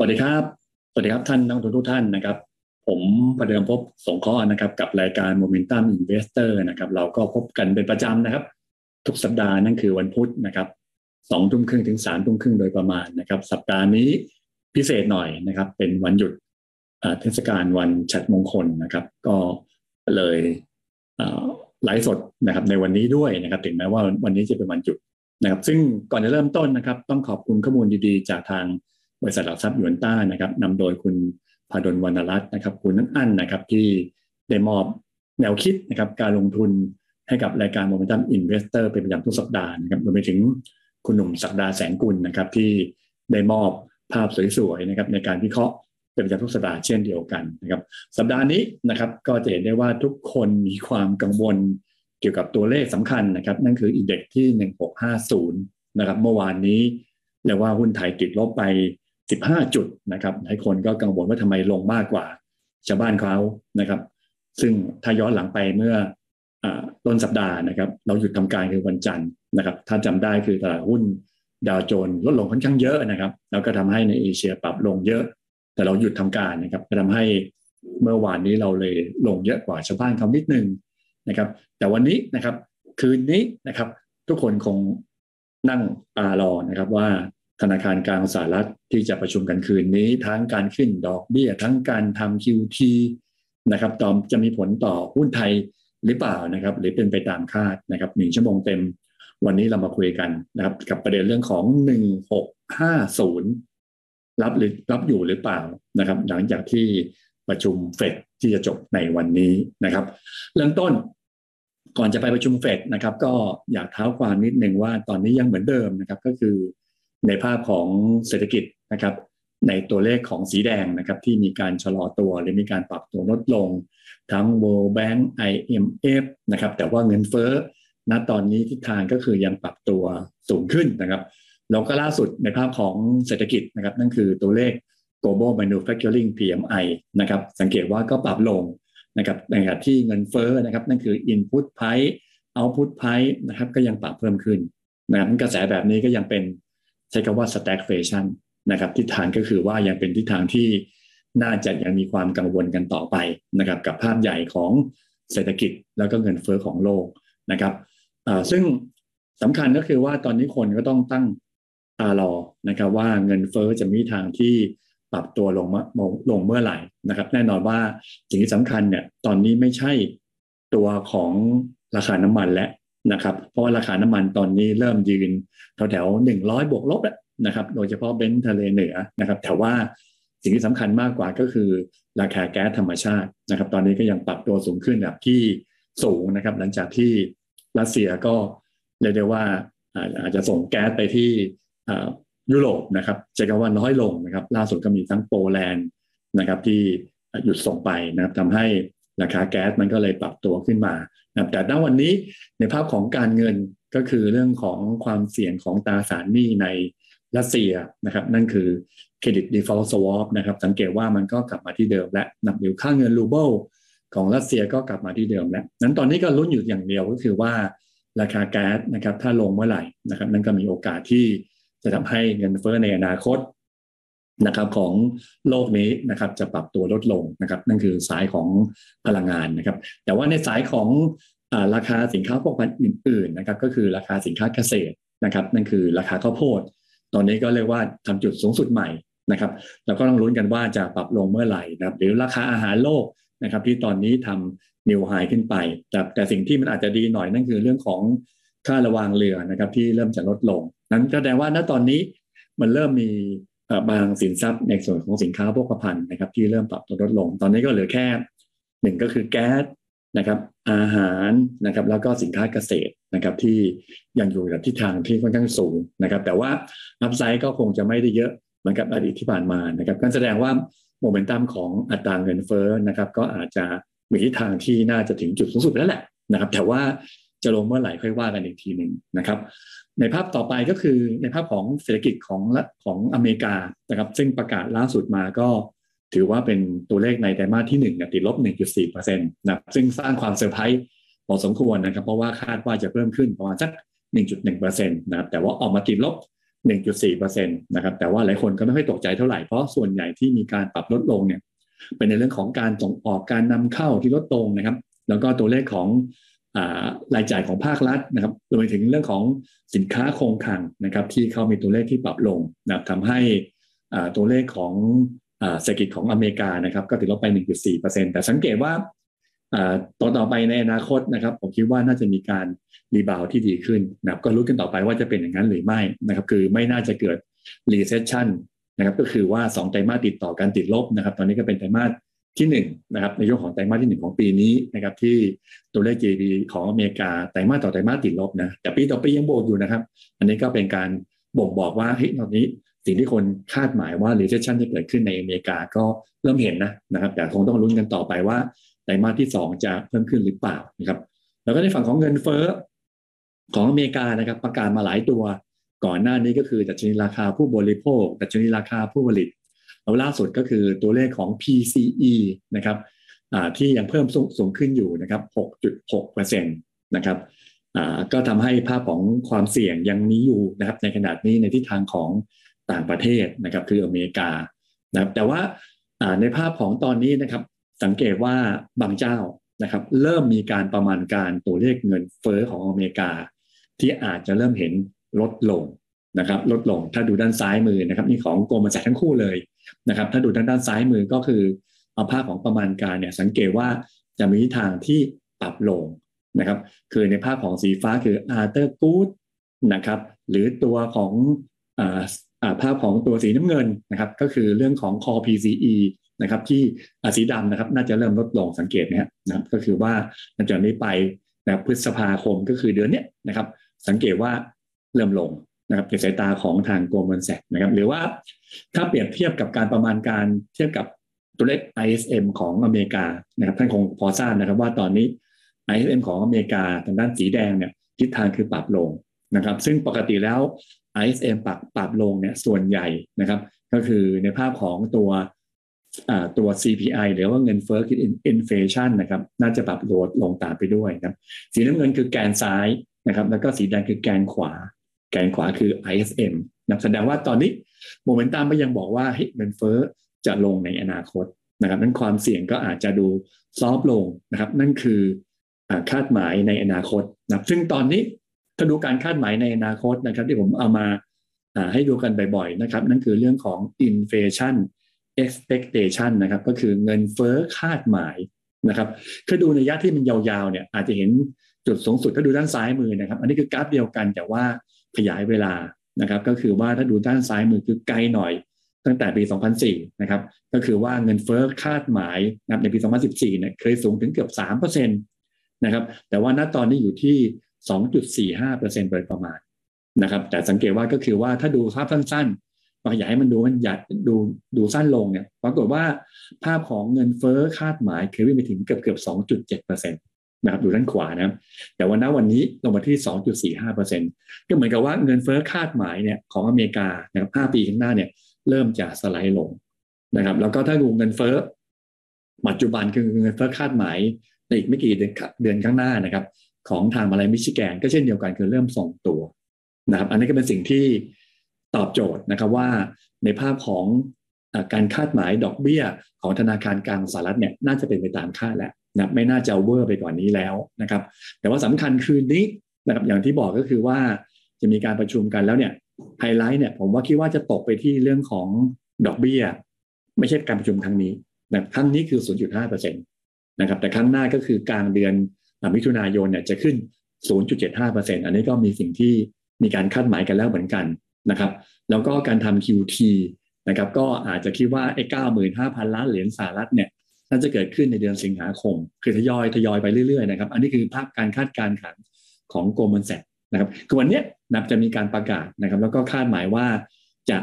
สวัสดีครับ สวัสดีครับท่านนักลงทุนทุกท่านนะครับ ผมประเดิมพบสงเคราะห์นะครับ กับรายการ Momentum Investor นะครับ เราก็พบกันเป็นประจำนะครับ ทุกสัปดาห์นั่นคือวันพุธนะครับสองทุ่มครึ่งถึงสามทุ่มครึ่งโดยประมาณนะครับ สัปดาห์นี้พิเศษหน่อยนะครับ เป็นวันหยุดเทศกาลวันฉัดมงคลนะครับ ก็เลยไลฟ์สดนะครับในวันนี้ด้วยนะครับ ถึงแม้ว่าวันนี้จะเป็นวันหยุดนะครับ ซึ่งก่อนจะเริ่มต้นนะครับ ต้องขอบคุณข้อมูลดีๆ จากทาง บริษัทหลักทรัพย์ยวนต้านะครับนำโดยคุณพาดลวรรณรัตน์นะครับ คุณนั่นอั้นนะครับที่ได้มอบแนวคิดนะครับการลงทุนให้กับรายการ Momentum Investor เป็นประจำทุกสัปดาห์นะครับรวมไปถึงคุณหนุ่มศักดาแสงกุลนะครับ ที่ได้มอบภาพสวยๆนะครับในการวิเคราะห์เป็นประจำทุกสัปดาห์เช่นเดียวกันนะครับ สัปดาห์นี้นะครับก็จะเห็นได้ว่าทุกคนมีความกังวลเกี่ยวกับตัวเลขสำคัญนะครับ นั่นคืออินเด็กซ์ที่ 1650 นะครับ เมื่อวานนี้เรียกว่าหุ้นไทยติดลบไป 15 จุดนะครับหลายคนก็กังวลว่าทำไมลงมากกว่าชาวบ้านเขานะครับ ซึ่งถ้าย้อนหลังไปเมื่อต้นสัปดาห์นะครับ เราหยุดทำการคือวันจันทร์นะครับ ถ้าจำได้คือตลาดหุ้นดาวโจนส์ลดลงค่อนข้างเยอะนะครับ แล้วก็ทำให้ในเอเชียปรับลงเยอะ แต่เราหยุดทำการนะครับก็ทำให้เมื่อวานนี้เราเลยลงเยอะกว่าชาวบ้านเขานิดนึงนะครับ แต่วันนี้นะครับคืนนี้นะครับ ทุกคนคงนั่งตารอนะครับว่า ธนาคารกลางสหรัฐที่จะประชุมกันคืนนี้ ทั้งการขึ้นดอกเบี้ย ทั้งการทำ QT นะครับตอมจะมีผลต่อหุ้นไทยหรือเปล่านะครับ หรือเป็นไปตามคาดนะครับหนึ่งชั่วโมงเต็ม วันนี้เรามาคุยกันนะครับ กับประเด็นเรื่องของหนึ่งหกห้าศูนย์รับหรือรับอยู่หรือเปล่านะครับ หลังจากที่ประชุมเฟดที่จะจบในวันนี้นะครับ เริ่มต้นก่อนจะไปประชุมเฟดนะครับ ก็อยากเท้าความนิดหนึ่งว่าตอนนี้ยังเหมือนเดิมนะครับ ก็คือ ในภาพของเศรษฐกิจนะครับ ในตัวเลขของสีแดงนะครับที่มีการชะลอตัวหรือมีการปรับตัวลดลง ทั้ง World Bank IMF นะครับแต่ว่าเงินเฟ้อณตอนนี้ทิศทางก็คือยังปรับตัวสูงขึ้นนะครับแล้วก็ล่าสุดในภาพของเศรษฐกิจนะครับนั่นคือตัวเลข global manufacturing PMI นะครับสังเกตว่าก็ปรับลงนะครับในขณะที่เงินเฟ้อนะครับนั่นคือ input price output price นะครับก็ยังปรับเพิ่มขึ้นนะครับกระแสแบบนี้ก็ยังเป็น ใช้คำว่า stagflation นะครับทิศทางก็คือว่ายังเป็นทิศทางที่น่าจะยังมีความกังวลกันต่อไปนะครับกับภาพใหญ่ของเศรษฐกิจแล้วก็เงินเฟอ้อของโลกนะครับซึ่งสำคัญก็คือว่าตอนนี้คนก็ต้องตั้งตารอนะครับว่าเงินเฟอ้อจะมีทางที่ปรับตัวลงมาลงเมื่อไหร่นะครับ แน่นอนว่าสิ่งที่สำคัญเนี่ยตอนนี้ไม่ใช่ตัวของราคาน้ำมันและ นะครับ เพราะว่าราคาน้ำมันตอนนี้เริ่มยืนแถวๆหนึ่งร้อยบวกลบนะครับ โดยเฉพาะเบนซ์ทะเลเหนือนะครับแต่ว่าสิ่งที่สำคัญมากกว่าก็คือ ราคาแก๊สธรรมชาตินะครับ ตอนนี้ก็ยังปรับตัวสูงขึ้นแบบที่สูงนะครับ หลังจากที่รัสเซียก็เรียกได้ว่าอาจจะส่งแก๊สไปที่ยุโรปนะครับจะกว่าน้อยลงนะครับ ล่าสุดก็มีทั้งโปแลนด์นะครับที่หยุดส่งไปนะครับทำให้ ราคาแก๊สมันก็เลยปรับตัวขึ้นมานะแต่ณวันนี้ในภาพของการเงินก็คือเรื่องของความเสี่ยงของตราสารหนี้ในรัสเซียนะครับ นั่นคือเครดิต default swap นะครับ สังเกตว่ามันก็กลับมาที่เดิมและนับอยู่ค่าเงินรูเบิลของรัสเซียก็กลับมาที่เดิมแล้ว นั้นตอนนี้ก็ลุ้นอยู่อย่างเดียวก็คือว่าราคาแก๊สนะครับถ้าลงเมื่อไหร่นะครับ นั่นก็มีโอกาสที่จะทำให้เงินเฟ้อในอนาคต นะครับของโลกนี้นะครับจะปรับตัวลดลงนะครับ นั่นคือสายของพลังงานนะครับ แต่ว่าในสายของอราคาสินค้าพวกพันอื่นๆนะครับ ก็คือราคาสินค้าเกษตรนะครับ นั่นคือราคาข้าวโพด ตอนนี้ก็เรียกว่าทำจุดสูงสุดใหม่นะครับแล้วก็ต้องลุ้นกันว่าจะปรับลงเมื่อไหร่นะครับ หรือราคาอาหารโลกนะครับ ที่ตอนนี้ทำนิวไฮขึ้นไป แต่แต่สิ่งที่มันอาจจะดีหน่อยนั่นคือเรื่องของค่าระวางเรือนะครับ ที่เริ่มจะลดลง นั้นแสดงว่าณตอนนี้มันเริ่มมี บางสินทรัพย์ในส่วนของสินค้าพวกพันนะครับ ที่เริ่มปรับตัวลดลง ตอนนี้ก็เหลือแค่หนึ่งก็คือแก๊สนะครับอาหารนะครับแล้วก็สินค้าเกษตรนะครับที่ยังอยู่กับทิศทางที่ค่อนข้างสูงนะครับ แต่ว่าอัพไซด์ก็คงจะไม่ได้เยอะเหมือนกับอดีตที่ผ่านมานะครับก็แสดงว่าโมเมนตัมของอัตราเงินเฟ้อนะครับก็อาจจะมีทิศทางที่น่าจะถึงจุดสูงสุดแล้วแหละนะครับ แต่ว่าจะลงเมื่อไหร่ค่อยว่ากันอีกทีหนึ่งนะครับ ในภาพต่อไปก็คือในภาพของเศรษฐกิจของของอเมริกานะครับซึ่งประกาศล่าสุดมาก็ถือว่าเป็นตัวเลขในไตรมาสที่1เนี่ยติดลบ 1.4%นะครับซึ่งสร้างความเซอร์ไพรส์พอสมควรนะครับ เพราะว่าคาดว่าจะเพิ่มขึ้นประมาณสัก 1.1%นะครับแต่ว่าออกมาติดลบ 1.4%นะครับแต่ว่าหลายคนก็ไม่ค่อยตกใจเท่าไหร่เพราะส่วนใหญ่ที่มีการปรับลดลงเนี่ยเป็นในเรื่องของการส่งออกการนำเข้าที่ลดลงนะครับ แล้วก็ตัวเลขของ รายจ่ายของภาครัฐนะครับรวมไปถึงเรื่องของสินค้าคงคลังนะครับ ที่เขามีตัวเลขที่ปรับลงนะครับทำให้ตัวเลขของเศรษฐกิจของอเมริกานะครับ ก็ติดลบไป 1.4%แต่สังเกตว่าต่อต่อไปในอนาคตนะครับ ผมคิดว่าน่าจะมีการรีบาวที่ดีขึ้นนะครับก็รู้กันต่อไปว่าจะเป็นอย่างนั้นหรือไม่นะครับ คือไม่น่าจะเกิด recession นะครับ ก็คือว่า 2 ไตรมาสติดต่อกันติดลบนะครับ ตอนนี้ก็เป็นไตรมาส ที่1นะครับในช่วงของไตรมาสที่ 1 ของปีนี้นะครับที่ตัวเลข GDP ของอเมริกาไตรมาสต่อไตรมาสติดลบนะแต่ปีต่อปียังบวกอยู่นะครับ อันนี้ก็เป็นการบ่งบอกว่าเฮ้ยตอนนี้สิ่งที่คนคาดหมายว่า recession จะเกิดขึ้นในอเมริกาก็เริ่มเห็นนะนะครับแต่คงต้องลุ้นกันต่อไปว่าไตรมาสที่ 2 จะเพิ่มขึ้นหรือเปล่านะครับแล้วก็ในฝั่งของเงินเฟ้อของอเมริกานะครับประกาศมาหลายตัว ก่อนหน้านี้ก็คือดัชนีราคาผู้บริโภคดัชนีราคาผู้ผลิต แล้วล่าสุดก็คือตัวเลขของ PCE นะครับที่ยังเพิ่มสูงขึ้นอยู่นะครับ 6.6%นะครับก็ทำให้ภาพของความเสี่ยงยังมีอยู่นะครับในขนาดนี้ในทิศทางของต่างประเทศนะครับคืออเมริกานะครับแต่ว่าในภาพของตอนนี้นะครับสังเกตว่าบางเจ้านะครับเริ่มมีการประมาณการตัวเลขเงินเฟอ้อของอเมริกา ที่อาจจะเริ่มเห็นลดลงนะครับลดลงถ้าดูด้านซ้ายมือนะครับนี่ของโกลมาจากทั้งคู่เลย นะครับ ถ้าดูด้านด้านซ้ายมือก็คือเอาภาพของประมาณการเนี่ยสังเกตว่าจะมีทางที่ปรับลงนะครับ คือในภาพของสีฟ้าคืออาร์เตอร์กูดนะครับ หรือตัวของภาพของตัวสีน้ำเงินนะครับ ก็คือเรื่องของ core PCE นะครับ ที่สีดำนะครับ น่าจะเริ่มลดลงสังเกตนะครับ ก็คือว่าหลังจากนี้ไปนะพฤษภาคมก็คือเดือนนี้นะครับ สังเกตว่าเริ่มลง นะครับในสายตาของทางโกลมอนแซกนะครับ หรือว่าถ้าเปรียบเทียบกับการประมาณการเทียบกับตัวเลข ISM ของอเมริกานะครับท่านคงพอทราบนะครับว่าตอนนี้ ISM ของอเมริกาทางด้านสีแดงเนี่ยทิศทางคือปรับลงนะครับ ซึ่งปกติแล้ว ISM ปรับปรับลงเนี่ยส่วนใหญ่นะครับ ก็คือในภาพของตัวตัว CPI หรือว่าเงินเฟ้อคืออินเฟชันนะครับ น่าจะปรับลดลงตามไปด้วยนะครับสีน้ำเงินคือแกนซ้ายนะครับ แล้วก็สีแดงคือแกนขวา แกนขวาคือ ISM นะแสดงว่าตอนนี้โมเมนตัมก็ยังบอกว่าเงินเฟ้อจะลงในอนาคตนะครับนั้นความเสี่ยงก็อาจจะดูซอฟลงนะครับ นั่นคือคาดหมายในอนาคตนะซึ่งตอนนี้ถ้าดูการคาดหมายในอนาคตนะครับ ที่ผมเอามาให้ดูกันบ่อยๆนะครับ นั่นคือเรื่องของ inflation expectation นะครับ ก็คือเงินเฟ้อคาดหมายนะครับคือดูในระยะที่มันยาวๆเนี่ยอาจจะเห็นจุดสูงสุดก็ดูด้านซ้ายมือนะครับ อันนี้คือกราฟเดียวกันแต่ว่า ขยายเวลานะครับ ก็คือว่าถ้าดูด้านซ้ายมือคือไกลหน่อย ตั้งแต่ปี 2004 นะครับ ก็คือว่าเงินเฟ้อคาดหมายนะในปี 2014 เนี่ยเคยสูงถึงเกือบ 3%นะครับ แต่ว่าณตอนนี้อยู่ที่ 2.45%โดยประมาณนะครับ แต่สังเกตว่าก็คือว่าถ้าดูภาพสั้นๆอยากให้มันดูมันอยากดูดูสั้นลงเนี่ย ปรากฏว่าภาพของเงินเฟ้อคาดหมายเคยวิ่งไปถึงเกือบเกือบ 2.7% นะครับดูด้านขวานะแต่ว่าณวันนี้ลงมาที่ 2.45%ก็เหมือนกับว่าเงินเฟ้อคาดหมายเนี่ยของอเมริกานะครับ5ปีข้างหน้าเนี่ยเริ่มจะสไลด์ลงนะครับ แล้วก็ถ้าดูเงินเฟ้อปัจจุบันคือเงินเฟ้อคาดหมายในอีกไม่กี่เดือนข้างหน้านะครับ ของทางมาลายมิชิแกนก็เช่นเดียวกันคือเริ่มส่งตัวนะครับ อันนี้ก็เป็นสิ่งที่ตอบโจทย์นะครับว่าในภาพของ การคาดหมายดอกเบี้ยของธนาคารกลางสหรัฐเนี่ยน่าจะเป็นไปตามคาดแล้วนะไม่น่าจะเวอร์ไปกว่านี้แล้วนะครับ แต่ว่าสำคัญคืนนี้นะครับอย่างที่บอกก็คือว่าจะมีการประชุมกันแล้วเนี่ยไฮไลท์เนี่ยผมว่าคิดว่าจะตกไปที่เรื่องของดอกเบี้ย ไม่ใช่การประชุมครั้งนี้นะครั้งนี้คือ 0.5%นะครับแต่ครั้งหน้าก็คือกลางเดือนมิถุนายนเนี่ยจะขึ้น 0.75%อันนี้ก็มีสิ่งที่มีการคาดหมายกันแล้วเหมือนกันนะครับ แล้วก็การทำ QT นะครับก็อาจจะคิดว่าไอ้95,000ล้านเหรียญสหรัฐเนี่ยน่าจะเกิดขึ้นในเดือนสิงหาคม คือทยอยทยอยไปเรื่อยๆนะครับ อันนี้คือภาพการคาดการณ์ขันของโกลมอนแซกนะครับคือวันนี้นะจะมีการประกาศนะครับ แล้วก็คาดหมายว่าจะ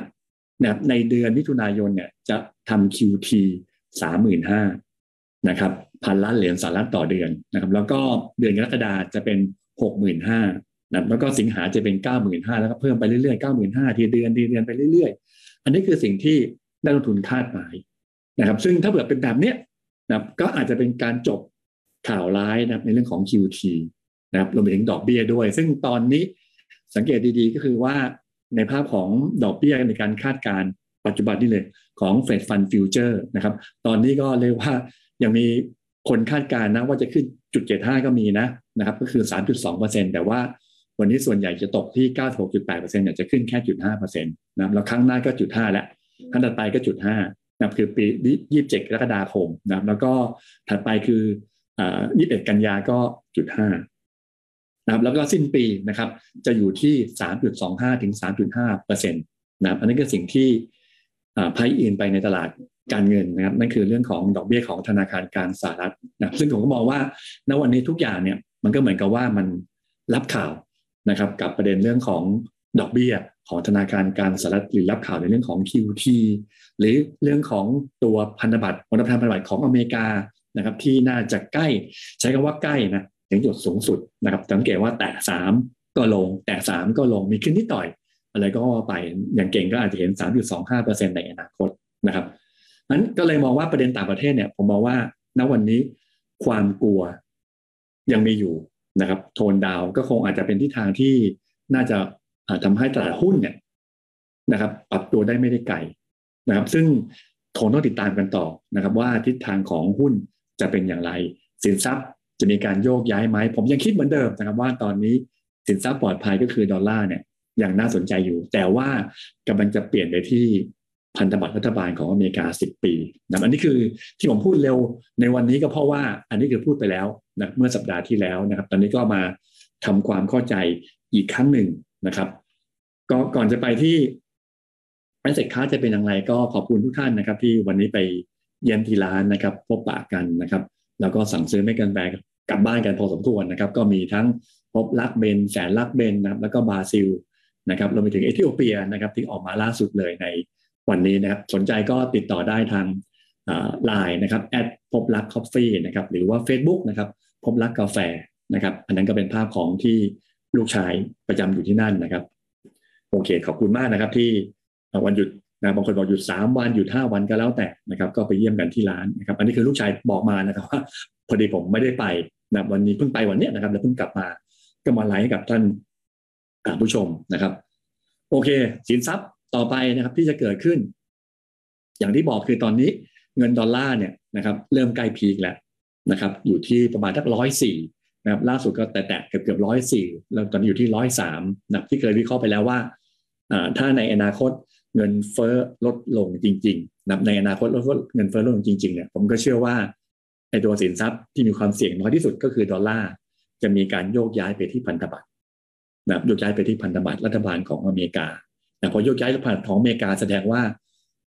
นะในเดือนมิถุนายนเนี่ยจะทำ QT สามหมื่นห้านะครับพันล้านเหรียญสหรัฐต่อเดือนนะครับ แล้วก็เดือนกรกฎาจะเป็นหกหมื่นห้านะแล้วก็สิงหาจะเป็นเก้าหมื่นห้าแล้วก็เพิ่มไปเรื่อยๆเก้าหมื่นห้าทีเดือนทีเดือนไปเรื่อยๆ อันนี้คือสิ่งที่นักลงทุนคาดหมายนะครับ ซึ่งถ้าเกิดเป็นแบบเนี้ยนะก็อาจจะเป็นการจบข่าวร้ายนะในเรื่องของ QT นะครับรวมไปถึงดอกเบี้ยด้วย ซึ่งตอนนี้สังเกตดีๆก็คือว่าในภาพของดอกเบี้ยในการคาดการณ์ปัจจุบันนี่เลยของ Fed Fund Futures นะครับ ตอนนี้ก็เรียกว่ายังมีคนคาดการณ์นะว่าจะขึ้นจุดเจ็ดห้าก็มีนะนะครับ ก็คือสามจุดสองเปอร์เซ็นต์แต่ว่า วันนี้ส่วนใหญ่จะตกที่เก้าหกจุดแปดเปอร์เซ็นต์เนี่ยจะขึ้นแค่จุดห้าเปอร์เซ็นต์นะแล้วครั้งหน้าก็จุดห้าแล้วครั้งถัดไปก็จุดห้านะครับคือปียี่สิบเจ็ดกรกฎาคมนะครับแล้วก็ถัดไปคือยี่สิบเอ็ดกันยาก็จุดห้านะครับแล้วก็สิ้นปีนะครับ จะอยู่ที่สามจุดสองห้าถึงสามจุดห้าเปอร์เซ็นต์นะครับ อันนี้ก็สิ่งที่ไพ่อินไปในตลาดการเงินนะครับ นั่นคือเรื่องของดอกเบี้ยของธนาคารกลางสหรัฐนะซึ่งผมก็มองว่าณวันนี้ทุกอย่างเนี่ย มันก็เหมือนกับว่ามันรับข่าว นะครับกับประเด็นเรื่องของดอกเบี้ยของธนาคารกางสหรัฐหรือรับข่าวในเรื่องของ QT หรือเรื่องของตัวพันธบัตรพันธพันธบัตรของอเมริกานะครับที่น่าจะใกล้ใช้คำว่าใกล้นะถึงจุดสูงสุดนะครับสังเกตว่าแตะสามก็ลง แตะสามก็ลงมีขึ้นนิดหน่อย อะไรก็ไปอย่างเก่งก็อาจจะเห็น 3.25%ในอนาคตนะครับนั้นก็เลยมองว่าประเด็นต่างประเทศเนี่ยผมมองว่าณวันนี้ความกลัวยังมีอยู่ นะครับโทนดาวก็คงอาจจะเป็นทิศทางที่น่าจะทำให้ตลาดหุ้นเนี่ยนะครับ ปรับตัวได้ไม่ได้ไกลนะครับ ซึ่งคงต้องติดตามกันต่อนะครับ ว่าทิศทางของหุ้นจะเป็นอย่างไร สินทรัพย์จะมีการโยกย้ายไหมผมยังคิดเหมือนเดิมนะครับ ว่าตอนนี้สินทรัพย์ปลอดภัยก็คือดอลลาร์เนี่ยยังน่าสนใจอยู่ แต่ว่ากำลังจะเปลี่ยนไปที่ พันธบัตรรัฐบาลของอเมริกา 10 ปีนะอันนี้คือที่ผมพูดเร็วในวันนี้ก็เพราะว่าอันนี้คือพูดไปแล้วนะเมื่อสัปดาห์ที่แล้วนะครับ ตอนนี้ก็มาทำความเข้าใจอีกครั้งหนึ่งนะครับ ก็ก่อนจะไปที่ asset class จะเป็นอย่างไรก็ขอบคุณทุกท่านนะครับ ที่วันนี้ไปเยี่ยมที่ร้านนะครับ พบปะกันนะครับ แล้วก็สั่งซื้อไม่กันแบกกลับบ้านกันพอสมควรนะครับ ก็มีทั้งพบรัก blend แสนรัก blend นะครับแล้วก็บราซิลนะครับรวมไปถึงเอธิโอเปียนะครับที่ออกมาล่าสุดเลยใน วันนี้นะครับสนใจก็ติดต่อได้ทางไลน์นะครับแอดพบรัก coffee นะครับหรือว่า Facebook นะครับพบรักกาแฟนะครับ อันนั้นก็เป็นภาพของที่ลูกชายประจำอยู่ที่นั่นนะครับ โอเค ขอบคุณมากนะครับ ที่วันหยุดนะบางคนบอกหยุดสามวันหยุดห้าวันก็แล้วแต่นะครับ ก็ไปเยี่ยมกันที่ร้านนะครับ อันนี้คือลูกชายบอกมานะครับว่าพอดีผมไม่ได้ไปนะวันนี้เพิ่งไปวันนี้นะครับ แล้วเพิ่งกลับมาก็มาไลฟ์ให้กับท่านผู้ชมนะครับ โอเค สินทรัพย์ ต่อไปนะครับที่จะเกิดขึ้น อย่างที่บอกคือตอนนี้เงินดอลลาร์เนี่ยนะครับเริ่มใกล้พีคแล้วนะครับอยู่ที่ประมาณทักร้อยสี่นะครับล่าสุดก็แตะเกือบเกือบร้อยสี่แล้วตอนนี้อยู่ที่ร้อยสามนะที่เคยวิเคราะห์ไปแล้วว่าถ้าในอนาคตเงินเฟ้อลดลงจริงๆนะในอนาคตลดเงินเฟ้อลดลงจริงๆเนี่ยผมก็เชื่อว่าในตัวสินทรัพย์ที่มีความเสี่ยงน้อยที่สุดก็คือดอลลาร์จะมีการโยกย้ายไปที่พันธบัตรนะโยกย้ายไปที่พันธบัตรรัฐบาลของอเมริกา แต่พอโยกย้ายผ่านของอเมริกาแสดงว่า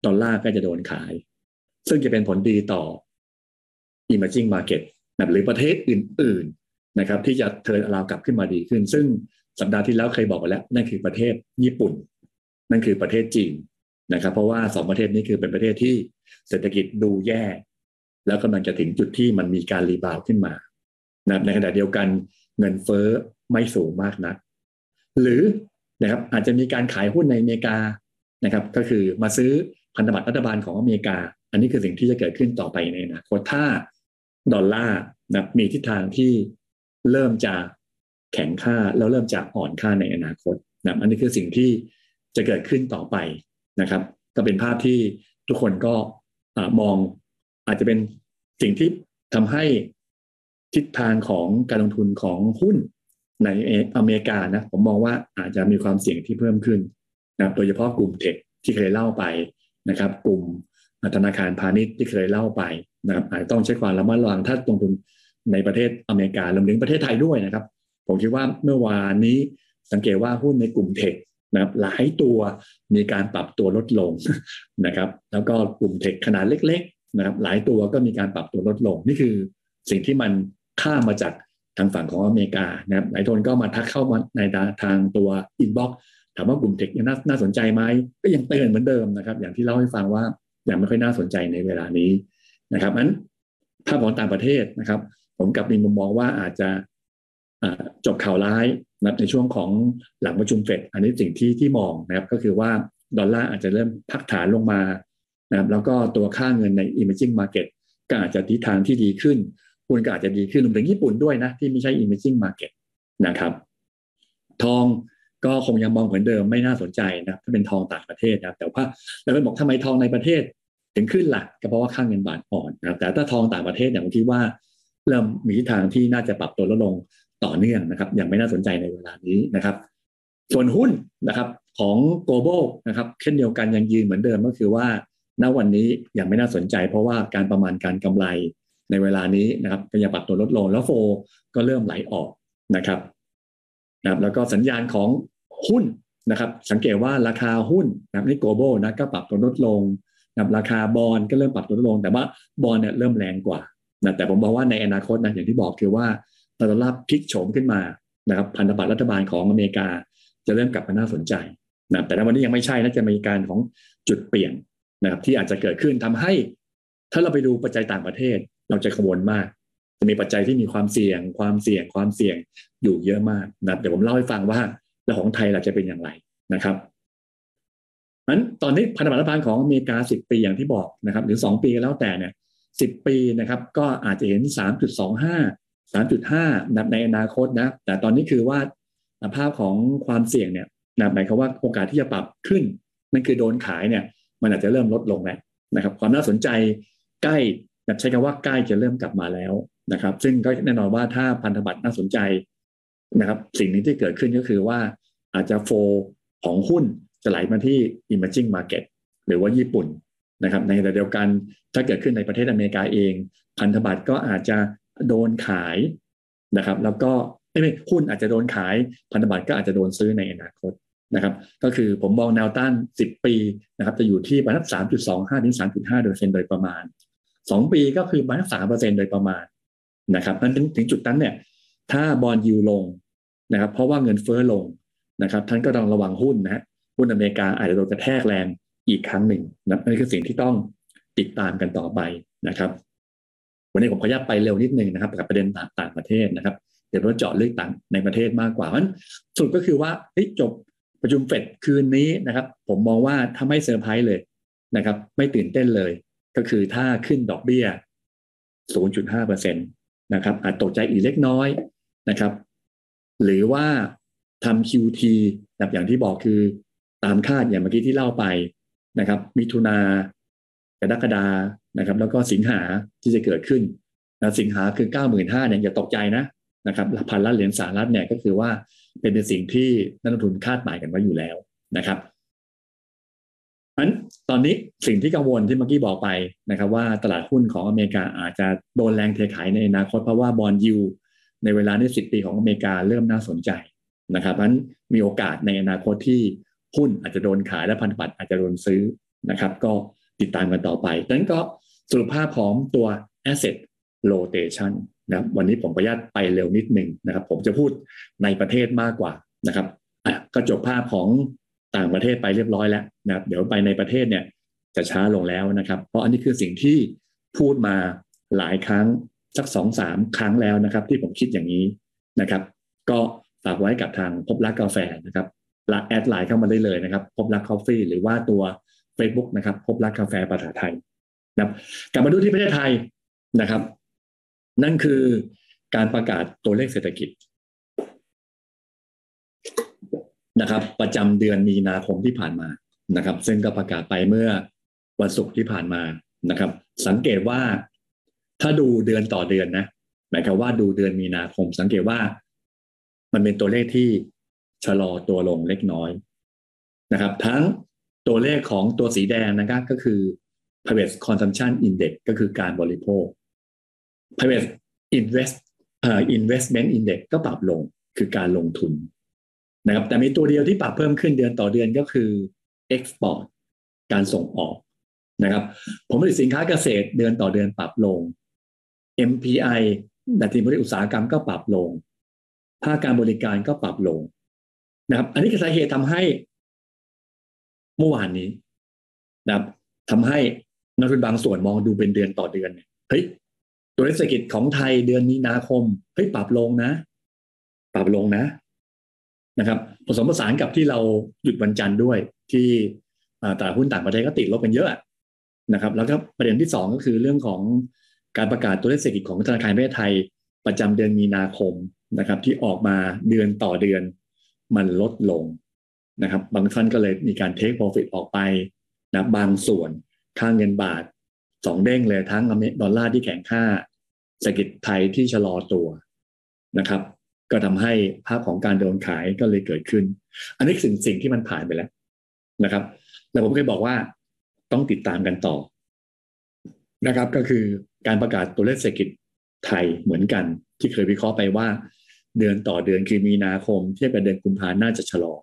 ดอลลาร์ก็จะโดนขาย ซึ่งจะเป็นผลดีต่อ emerging market นะหรือประเทศอื่น ๆนะครับ ที่จะ turnaround กลับขึ้นมาดีขึ้น ซึ่งสัปดาห์ที่แล้วเคยบอกไปแล้ว นั่นคือประเทศญี่ปุ่น นั่นคือประเทศจีนนะครับ เพราะว่าสองประเทศนี้คือเป็นประเทศที่เศรษฐกิจดูแย่ แล้วกำลังจะถึงจุดที่มันมีการ rebound ขึ้นมานะในขณะเดียวกันเงินเฟ้อไม่สูงมากนัก หรือ นะครับอาจจะมีการขายหุ้นในอเมริกานะครับ ก็คือมาซื้อพันธบัตรรัฐบาลของอเมริกา อันนี้คือสิ่งที่จะเกิดขึ้นต่อไปในอนาคตถ้าดอลลาร์นะมีทิศทางที่เริ่มจะแข็งค่าแล้วเริ่มจะอ่อนค่าในอนาคตนะอันนี้คือสิ่งที่จะเกิดขึ้นต่อไปนะครับ ก็เป็นภาพที่ทุกคนก็มองอาจจะเป็นสิ่งที่ทำให้ทิศทางของการลงทุนของหุ้น ในอเมริกานะผมมองว่าอาจจะมีความเสี่ยงที่เพิ่มขึ้นนะโดยเฉพาะกลุ่มเทคที่เคยเล่าไปนะครับ กลุ่มธนาคารพาณิชย์ที่เคยเล่าไปนะครับอาจต้องใช้ความระมัดระวังถ้าลงทุนในประเทศอเมริการวมถึงประเทศไทยด้วยนะครับ ผมคิดว่าเมื่อวานนี้สังเกตว่าหุ้นในกลุ่มเทคนะครับหลายตัวมีการปรับตัวลดลงนะครับ แล้วก็กลุ่ม tech ขนาดเล็ก ๆ นะครับ หลายตัวก็มีการปรับตัวลดลง นี่คือสิ่งที่มันข้ามมาจาก ทางฝั่งของอเมริกานะครับหลายคนก็มาทักเข้ามาในทางตัว inbox ถามว่ากลุ่ม tech ยังน่าสนใจไหมก็ยังเตือนเหมือนเดิมนะครับ อย่างที่เล่าให้ฟังว่ายังไม่ค่อยน่าสนใจในเวลานี้นะครับนั้นภาพของต่างประเทศนะครับ ผมกลับมีมุมมองว่าอาจจะจบข่าวร้ายนะในช่วงของหลังประชุมเฟดอันนี้สิ่งที่ที่มองนะครับก็คือว่าดอลลาร์อาจจะเริ่มพักฐานลงมานะครับแล้วก็ตัวค่าเงินใน emerging market ก็อาจจะทิศทางที่ดีขึ้น หุ้นก็อาจจะดีขึ้นรวมถึงญี่ปุ่นด้วยนะ ที่ไม่ใช่ emerging market นะครับ ทองก็คงยังมองเหมือนเดิมไม่น่าสนใจนะถ้าเป็นทองต่างประเทศนะแต่ว่าแล้วไปบอกทำไมทองในประเทศถึงขึ้นละ่ะก็เพราะว่าค่างเงินบาทอ่อนนะแต่ถ้าทองต่างประเทศอย่างที่ว่า เริ่มมีทิศทางที่น่าจะปรับตัวลดลงต่อเนื่องนะครับยังไม่น่าสนใจในเวลานี้นะครับ ส่วนหุ้นนะครับของ global นะครับเช่นเดียวกันยังยืนเหมือนเดิมก็คือว่าณวันนี้ยังไม่น่าสนใจ เพราะว่าการประมาณการกำไร ในเวลานี้นะครับก็ยังปรับตัวลดลงแล้วโฟก็เริ่มไหลออกนะครับนะครับ แล้วก็สัญญาณของหุ้นนะครับ สังเกตว่าราคาหุ้นนะครับนี่ global นะก็ปรับตัวลดลงนะครับราคาบอลก็เริ่มปรับตัวลดลง แต่ว่าบอลเนี่ยเริ่มแรงกว่านะแต่ผมบอกว่าในอนาคตนะอย่างที่บอกคือว่าตลาดพลิกโฉมขึ้นมานะครับพันธบัตรรัฐบาลของอเมริกาจะเริ่มกลับมาน่าสนใจนะแต่ในวันนี้ยังไม่ใช่นะจะมีการของจุดเปลี่ยนนะครับที่อาจจะเกิดขึ้นทำให้ ถ้าเราไปดูปัจจัยต่างประเทศ เราจะกังวลมาก จะมีปัจจัยที่มีความเสี่ยง ความเสี่ยงความเสี่ยงอยู่เยอะมากนะเดี๋ยวผมเล่าให้ฟังว่าแล้วของไทยเราจะเป็นอย่างไรนะครับนั้นตอนนี้พันธบัตรรัฐบาลของอเมริกา 10 ปีอย่างที่บอกนะครับ หรือ 2 ปีก็แล้วแต่เนี่ย 10 ปีนะครับ ก็อาจจะเห็น 3.25 3.5ในอนาคตนะ แต่ตอนนี้คือว่าภาพของความเสี่ยงเนี่ยนะหมายความว่าโอกาสที่จะปรับขึ้น นั่นคือโดนขายเนี่ย มันอาจจะเริ่มลดลงแล้วนะครับ ความน่าสนใจใกล้ ใช้คำว่าใกล้จะเริ่มกลับมาแล้วนะครับ ซึ่งก็แน่นอนว่าถ้าพันธบัตรน่าสนใจนะครับ สิ่งนี้ที่เกิดขึ้นก็คือว่าอาจจะโฟของหุ้นจะไหลมาที่ emerging market หรือว่าญี่ปุ่นนะครับ ในขณะเดียวกันถ้าเกิดขึ้นในประเทศอเมริกาเอง พันธบัตรก็อาจจะโดนขายนะครับ แล้วก็ไม่หุ้นอาจจะโดนขาย พันธบัตรก็อาจจะโดนซื้อในอนาคตนะครับ ก็คือผมมองแนวต้าน 10 ปีนะครับ จะอยู่ที่ประมาณ3.25ถึง3.5 โดยเซนโดยประมาณ 2ปีก็คือประมาณ3เปอร์เซ็นโดยประมาณนะครับนั้นถึงจุดนั้นเนี่ย ถ้าบอลยูลงนะครับ เพราะว่าเงินเฟ้อลงนะครับ ท่านก็ต้องระวังหุ้นนะหุ้นอเมริกาอาจจะโดนกระแทกแรงอีกครั้งหนึ่งนะนั่นคือสิ่งที่ต้องติดตามกันต่อไปนะครับ วันนี้ผมขออนุญาตไปเร็วนิดนึงนะครับกับประเด็นต่างประเทศนะครับ เดี๋ยวเราเจาะเลือกต่างในประเทศมากกว่าเพราะฉะนั้นสุดก็คือว่าจบประชุมเฟดคืนนี้นะครับ ผมมองว่าถ้าไม่เซอร์ไพรส์เลยนะครับ ไม่ตื่นเต้นเลย ก็คือถ้าขึ้นดอกเบี้ย 0.5%นะครับอาจตกใจอีกเล็กน้อยนะครับ หรือว่าทำ QT แบบอย่างที่บอกคือตามคาดอย่างเมื่อกี้ที่เล่าไปนะครับ มิถุนากรกฎานะครับ แล้วก็สิงหาที่จะเกิดขึ้นนะสิงหาคือเก้าหมื่นห้าเนี่ยอย่าตกใจนะนะครับพันล้านเหรียญสหรัฐเนี่ยก็คือว่าเป็นสิ่งที่นักลงทุนคาดหมายกันไว้อยู่แล้วนะครับ อันตอนนี้สิ่งที่กังวลที่เมื่อกี้บอกไปนะครับ ว่าตลาดหุ้นของอเมริกาอาจจะโดนแรงเทขายในอนาคตเพราะว่าบอลยูในเวลาในสิบปีของอเมริกาเริ่มน่าสนใจนะครับเพราะนั้นมีโอกาสในอนาคตที่หุ้นอาจจะโดนขายและพันธบัตรอาจจะโดนซื้อนะครับ ก็ติดตามกันต่อไปดังนั้นก็สรุปภาพของตัว asset rotation นะวันนี้ผมประยัดไปเร็วนิดหนึ่งนะครับ ผมจะพูดในประเทศมากกว่านะครับอะก็จบภาพของ ต่างประเทศไปเรียบร้อยแล้วนะครับเดี๋ยวไปในประเทศเนี่ยจะช้าลงแล้วนะครับ เพราะอันนี้คือสิ่งที่พูดมาหลายครั้งสักสองสามครั้งแล้วนะครับ ที่ผมคิดอย่างนี้นะครับ ก็ฝากไว้กับทางพบรักกาแฟนะครับละแอดไลน์เข้ามาได้เลยนะครับ พบรักกาแฟหรือว่าตัว Facebook นะครับ พบรักกาแฟภาษาไทยนะครับ กลับมาดูที่ประเทศไทยนะครับ นั่นคือการประกาศตัวเลขเศรษฐกิจ นะครับ ประจำเดือนมีนาคมที่ผ่านมานะครับ ซึ่งก็ประกาศไปเมื่อวันศุกร์ที่ผ่านมานะครับ สังเกตว่าถ้าดูเดือนต่อเดือนนะหมายความว่าดูเดือนมีนาคม สังเกตว่า มันเป็นตัวเลขที่ชะลอตัวลงเล็กน้อยนะครับ ทั้งตัวเลขของตัวสีแดงนะครับก็คือ private consumption index ก็คือการบริโภค private invest เอ่อ investment index ก็ปรับลงคือการลงทุน นะครับแต่มีตัวเดียวที่ปรับเพิ่มขึ้นเดือนต่อเดือนก็คือ export การส่งออกนะครับผมผลิตสินค้าเกษตรเดือนต่อเดือนปรับลง MPI ดัชนีผลิตอุตสาหกรรมก็ปรับลง ภาคการบริการก็ปรับลงนะครับ อันนี้คือสาเหตุทำให้เมื่อวานนี้นะครับทำให้นักทุนบางส่วนมองดูเป็นเดือนต่อเดือนเนี่ยเฮ้ยตัวเลขเศรษฐกิจของไทยเดือนมีนาคมเฮ้ยปรับลงนะ ปรับลงนะ นะครับผสมผสานกับที่เราหยุดวันจันทร์ด้วยที่ตลาดหุ้นต่างประเทศก็ติดลบกันเยอะนะครับ แล้วก็ประเด็นที่สองก็คือเรื่องของการประกาศตัวเลขเศรษฐกิจของธนาคารประเทศไทยประจำเดือนมีนาคมนะครับที่ออกมาเดือนต่อเดือนมันลดลงนะครับ บางท่านก็เลยมีการเทคโปรฟิตออกไปนะบางส่วนค่างเงินบาทสองเด้งเลยทั้งดอลลาร์ที่แข็งค่าเศรษฐกิจไทยที่ชะลอตัวนะครับ ก็ทำให้ภาพของการโดนขายก็เลยเกิดขึ้น อันนี้สิ่งสิ่งที่มันผ่านไปแล้วนะครับแล้วผมเคยบอกว่าต้องติดตามกันต่อนะครับ ก็คือการประกาศตัวเลขเศรษฐกิจไทยเหมือนกัน ที่เคยวิเคราะห์ไปว่า เดือนต่อเดือนคือมีนาคม เทียบกับเดือนกุมภาน่าจะชะลอ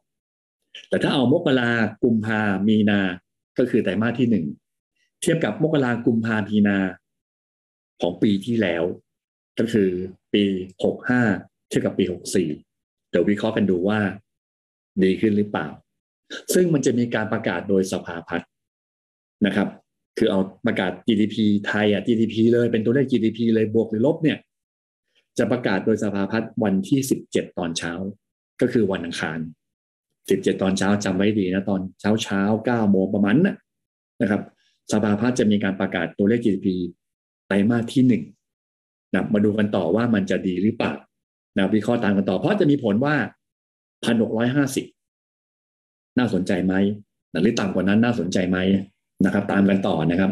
แต่ถ้าเอามกรากุมภามีนา ก็คือไตรมาสที่หนึ่งเทียบกับมกรากุมภาพีนา ของปีที่แล้ว ก็คือปีหกห้า ทียบกับปีหกสี่เดี๋ยววิเคราะห์กันดูว่า ดีขึ้นหรือเปล่า ซึ่งมันจะมีการประกาศโดยสภาพัฒน์นะครับ คือเอาประกาศ GDP ไทยอะ GDP เลยเป็นตัวเลข GDP เลยบวกหรือลบเนี่ย จะประกาศโดยสภาพัฒน์วันที่สิบเจ็ดตอนเช้า ก็คือวันอังคารสิบเจ็ดตอนเช้าจำไว้ดีนะตอนเช้าเช้าเก้าโมงประมาณนะครับ สภาพัฒน์จะมีการประกาศตัวเลข GDP ไตรมาสที่หนึ่งนะมาดูกันต่อว่ามันจะดีหรือเปล่า นะวิเคราะห์ตามกันต่อ เพราะจะมีผลว่าพันหกร้อยห้าสิบน่าสนใจไหมหรือต่ำกว่านั้นน่าสนใจไหมนะครับ ตามกันต่อนะครับ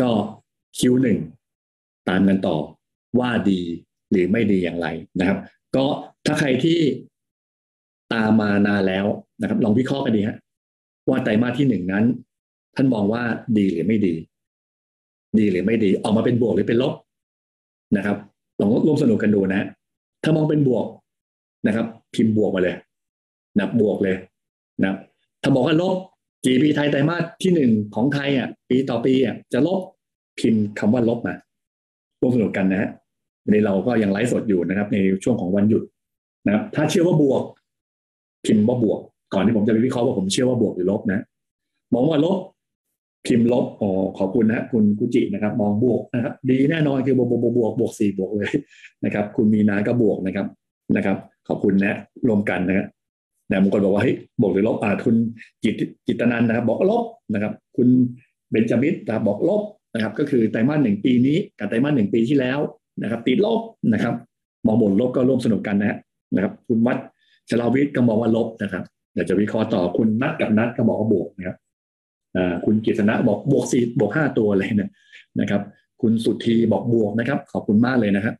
ก็คิวหนึ่งตามกันต่อว่าดีหรือไม่ดีอย่างไรนะครับ ก็ถ้าใครที่ตามมานานแล้วนะครับ ลองวิเคราะห์กันดีฮะว่าไตรมาสที่หนึ่งนั้น ท่านมองว่าดีหรือไม่ดี ดีหรือไม่ดี ออกมาเป็นบวกหรือเป็นลบนะครับ ลองร่วมสนุกกันดูนะ ถ้ามองเป็นบวกนะครับ พิมพ์บวกมาเลยนะบวกเลยนะถ้าบอกว่าลบ GDP ไทยไตรมาสที่หนึ่งของไทยอะ ปีต่อปีอะจะลบพิมพ์คำว่าลบมาร่วมสนุกกันนะฮะวันนี้เราก็ยังไลฟ์สดอยู่นะครับ ในช่วงของวันหยุดนะครับ ถ้าเชื่อว่าบวก พิมพ์ว่าบวก ก่อนที่ผมจะไปวิเคราะห์ว่าผมเชื่อว่าบวกหรือลบนะมองว่าลบ พิมพ์ลบโอ๋อขอบคุณนะคุณกุจินะครับ มองบวกนะครับ ดีแน่นอนคือบวกบวกบวกบวกสี่บวกเลยนะครับ คุณมีนาก็บวกนะครับนะครับ ขอบคุณนะรวมกันนะครับนะบางคนบอกว่าเฮ้ยบวกหรือลบอ่าคุณจิตจิตนันนะครับ บอกลบนะครับ คุณเบนจามิตนะครับบอกลบนะครับ ก็คือไตรมาสหนึ่งปีนี้กับไตรมาสหนึ่งปีที่แล้วนะครับ ติดลบนะครับ มองบนลบก็ร่วมสนุกกันนะนะครับ คุณวัดชลาวิทย์ก็มองว่าลบนะครับเดี๋ยวจะวิเคราะห์ต่อคุณนัดกับนัดก็บอกว่าบวกนะครับ คุณกิษณะบอกบวกสี่บวกห้าตัวเลยนะนะครับ คุณสุธีบอกบวกนะครับ ขอบคุณมากเลยนะครับ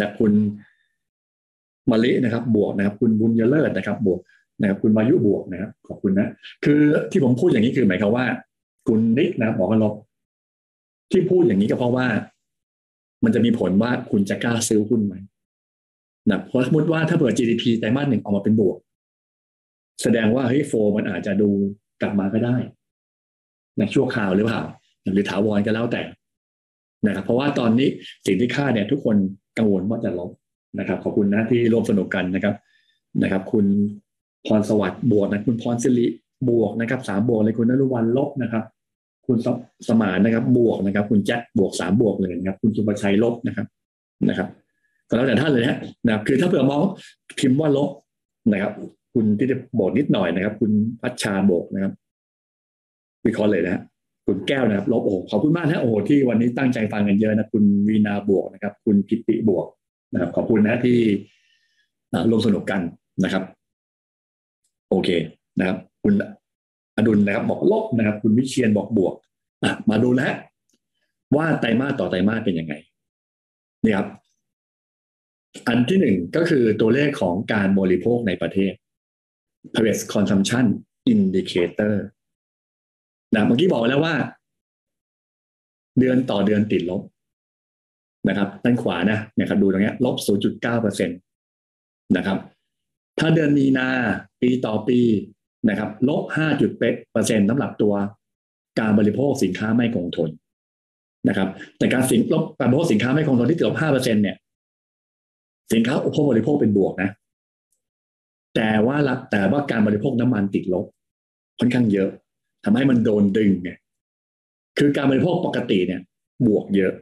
นะคุณมาลินะครับ บวกนะครับ คุณบุญยเลิศนะครับ บวกนะครับ คุณมายุบวกนะครับ ขอบคุณนะ คือที่ผมพูดอย่างนี้คือหมายความว่า คุณนิกนะบอกว่าลบที่พูดอย่างนี้ก็เพราะว่า มันจะมีผลว่าคุณจะกล้าซื้อหุ้นไหมนะเพราะสมมติว่าถ้าเปิด GDP ไตรมาสหนึ่งออกมาเป็นบวก แสดงว่าเฮ้ยโฟมันอาจจะดู กลับมาก็ได้ในชั่วคราวหรือเปล่าหรือถาวรก็แล้วแต่นะครับ เพราะว่าตอนนี้สิ่งที่ค่าเนี่ย ทุกคนกังวลว่าจะลบนะครับ ขอบคุณนะที่ร่วมสนุกกันนะครับนะครับ คุณพรสวัสดิ์บวกนะคุณพรสิริบวกนะครับสามบวกเลยคุณนรุวันลบนะครับ คุณสมานนะครับ บวกนะครับ คุณแจ็คบวกสามบวกเลยนะครับ คุณสุภชัยลบนะครับนะครับก็แล้วแต่ท่านเลยนะนะครับ คือถ้าเผื่อมองพิมพ์ว่าลบนะครับ คุณที่จะบอกนิดหน่อยนะครับ คุณพัชชาโบกนะครับวิเคราะห์เลยนะคุณแก้วนะครับลบโอ้ขอบคุณมากนะโอ้ที่วันนี้ตั้งใจฟังกันเยอะนะ คุณวีนาบวกนะครับ คุณกิติบวกนะครับขอบคุณนะที่ร่วมสนุกกันนะครับ โอเคนะครับ คุณอดุลนะครับ บอกลบนะครับ คุณวิเชียนบอกบวกมาดูแล้วว่าไตรมาสต่อไตรมาสเป็นยังไงนี่ครับ อันที่หนึ่งก็คือตัวเลขของการบริโภคในประเทศ private consumption indicator นะเมื่อกี้บอกแล้วว่า เดือนต่อเดือนติดลบนะครับ ด้านขวานะเนี่ยครับดูตรงนี้ลบ 0.9เปอร์เซ็นตนะครับ ถ้าเดือนมีนาปีต่อปีนะครับลบ 5.8เปอร์เซ็นต์สำหรับตัวการบริโภคสินค้าไม่คงทนนะครับ แต่การสินลบการบริโภคสินค้าไม่คงทนที่ติดลบ 5เปอร์เซ็นเนี่ย สินค้าอุปโภคบริโภคเป็นบวกนะ แต่ว่าแต่ว่าการบริโภคน้ำมันติดลบค่อนข้างเยอะทำให้มันโดนดึงไงคือการบริโภคปกติเนี่ย บวกเยอะ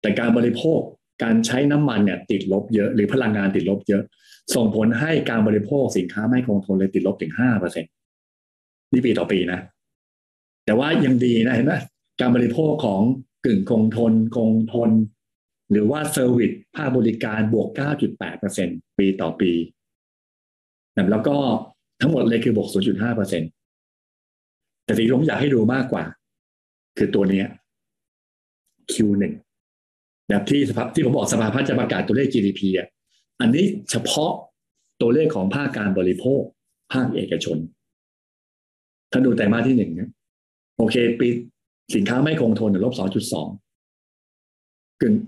แต่การบริโภคการใช้น้ำมันเนี่ย ติดลบเยอะหรือพลังงานติดลบเยอะ ส่งผลให้การบริโภคสินค้าไม่คงทนเลยติดลบถึงห้าเปอร์เซ็นต์นี่ปีต่อปีนะ แต่ว่ายังดีนะเห็นไหมการบริโภคของกึ่งคงทนคงทน หรือว่าเซอร์วิสภาคบริการบวก 9.8%ปีต่อปี นะแล้วก็ทั้งหมดเลยคือบวก 0.5เปอร์เซ็นแต่สิ่งที่ผมอยากให้ดูมากกว่า คือตัวนี้ Q1 แบบที่สภาที่ผมบอกสภาพัฒน์จะประกาศตัวเลข GDP อะอันนี้เฉพาะตัวเลขของภาคการบริโภค ภาคเอกชน ถ้าดูไตรมาสที่หนึ่งนี่ยโอเค ปีสินค้าไม่คงทนลบสองจุดสอง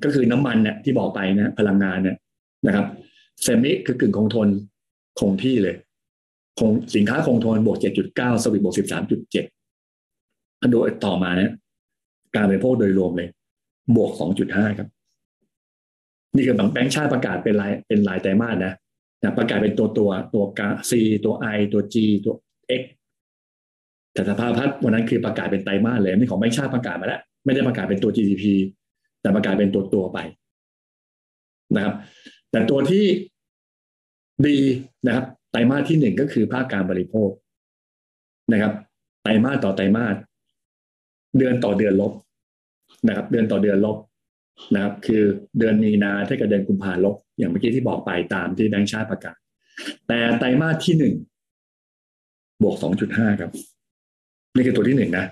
ก็คือน้ำมันเนี่ยที่บอกไปนะ พลังงานเนี่ยนะครับเซมิคือกึ่งคงทน คงที่เลย คงสินค้าคงทนบวกเจ็ดจุดเก้าสวิตบวกสิบสามจุดเจ็ดถ้าดูต่อมาเนี่ยการบริโภคโดยรวมเลย บวกสองจุดห้าครับ นี่คือบางแบงค์ชาติประกาศเป็นรายเป็นรายไตรมาสนะนะประกาศเป็นตัวตัวตัวกาซีตัวไอตัวจีตัวเอ็กแต่สภาพัฒน์วันนั้นคือประกาศเป็นไตรมาสเลยนี่ของแบงค์ชาติประกาศมาแล้ว ไม่ได้ประกาศเป็นตัว GDP แต่ประกาศเป็นตัวตัวไปนะครับ แต่ตัวที่ดี นะครับไตรมาสที่หนึ่งก็คือภาคการบริโภคนะครับ ไตรมาสต่อไตรมาสเดือนต่อเดือนลบนะครับ เดือนต่อเดือนลบนะครับ คือเดือนมีนาถ้ากับเดือนกุมภาลบ อย่างเมื่อกี้ที่บอกไปตามที่แบงค์ชาติประกาศ แต่ไตรมาสที่หนึ่งบวกสองจุดห้าครับ นี่คือตัวที่หนึ่งนะ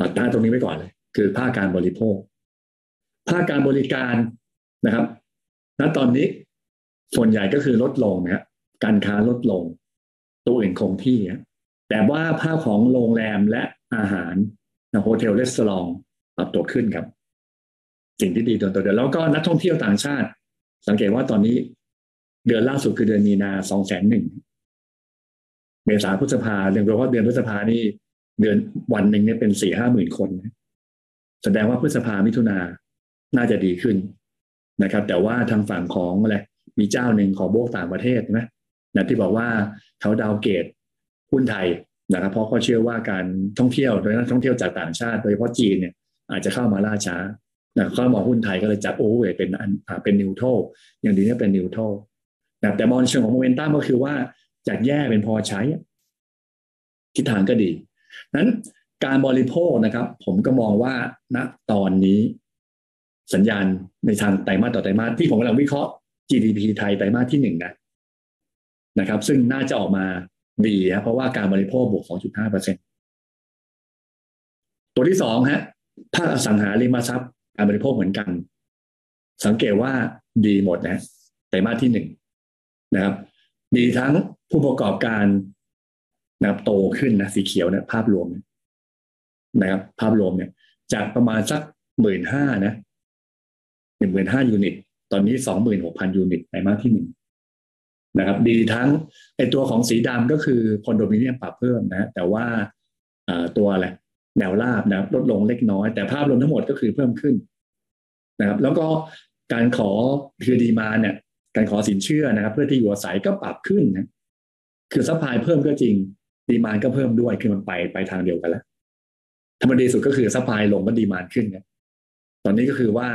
ตัดหน้าตรงนี้ไว้ก่อนเลย คือภาคการบริโภค ภาคการบริการนะครับณตอนนี้ส่วนใหญ่ก็คือลดลงนะ การค้าลดลง ตัวอื่นคงที่แต่ว่าภาคของโรงแรมและอาหารโฮเทลเรสอรองปรับตัวขึ้นครับ สิ่งที่ดีตัวตัวเดียวแล้วก็นักท่องเที่ยวต่างชาติ สังเกตว่าตอนนี้เดือนล่าสุดคือเดือนมีนาสองแสนหนึ่งเมษาพฤษภาเดือนเพราะว่าเดือนพฤษภานี่เดือนวันหนึ่งเนี่ยเป็นสี่ห้าหมื่นคนแสดงว่าพฤษภามิถุนาน่าจะดีขึ้นนะครับ แต่ว่าทางฝั่งของอะไรมีเจ้าหนึ่งของโบกต่างประเทศใช่ไหม นะที่บอกว่าเขาดาวเกตหุ้นไทยนะครับเพราะเขาเชื่อว่าการท่องเที่ยวโดยนักท่องเที่ยวจากต่างชาติ โดยเฉพาะจีนเนี่ยอาจจะเข้ามาล่าช้านะเขามองหุ้นไทยก็เลยจับโอเวอร์เป็นอ่าเป็นนิวโตอย่างดีนี่เป็นนิวโตนะแต่มองเชิงของโมเมนตัมก็คือว่าจากแย่เป็นพอใช้ทิศทางก็ดีนั้นการบริโภคนะครับ ผมก็มองว่าณตอนนี้สัญญาณในทางไตรมาสต่อไตรมาสที่ผมกำลังวิเคราะห์ GDP ไทยไตรมาสที่หนึ่งนะ นะครับ ซึ่งน่าจะออกมาดีนะเพราะว่าการบริโภคบวก 2.5เปอร์เซ็นตัวที่สองฮะภาคอสังหาริมทรัพย์การบริโภคเหมือนกัน สังเกตว่าดีหมดนะไตรมาสที่หนึ่งนะครับ มีทั้งผู้ประกอบการนะครับโตขึ้นนะสีเขียวเนี่ยภาพรวมนะครับ ภาพรวมเนี่ย จากประมาณสักหมื่นห้านะหนึ่งหมื่นห้า unit ตอนนี้สองหมื่นหกพัน unit ไตรมาสที่หนึ่ง นะครับดีทั้งไอตัวของสีดำก็คือคอนโดมิเนียมปรับเพิ่มนะแต่ว่าตัวอะไรแนวราบนะลดลงเล็กน้อย แต่ภาพรวมทั้งหมดก็คือเพิ่มขึ้นนะครับแล้วก็การขอคือ demand เนี่ยการขอสินเชื่อนะครับ เพื่อที่อยู่อาศัยก็ปรับขึ้นนะคือ supply เพิ่มก็จริง demand ก็เพิ่มด้วยคือมันไปไปทางเดียวกันแล้วถ้าดีสุดก็คือ supply ลงก็ demand ขึ้นเนี่ยตอนนี้ก็คือว่า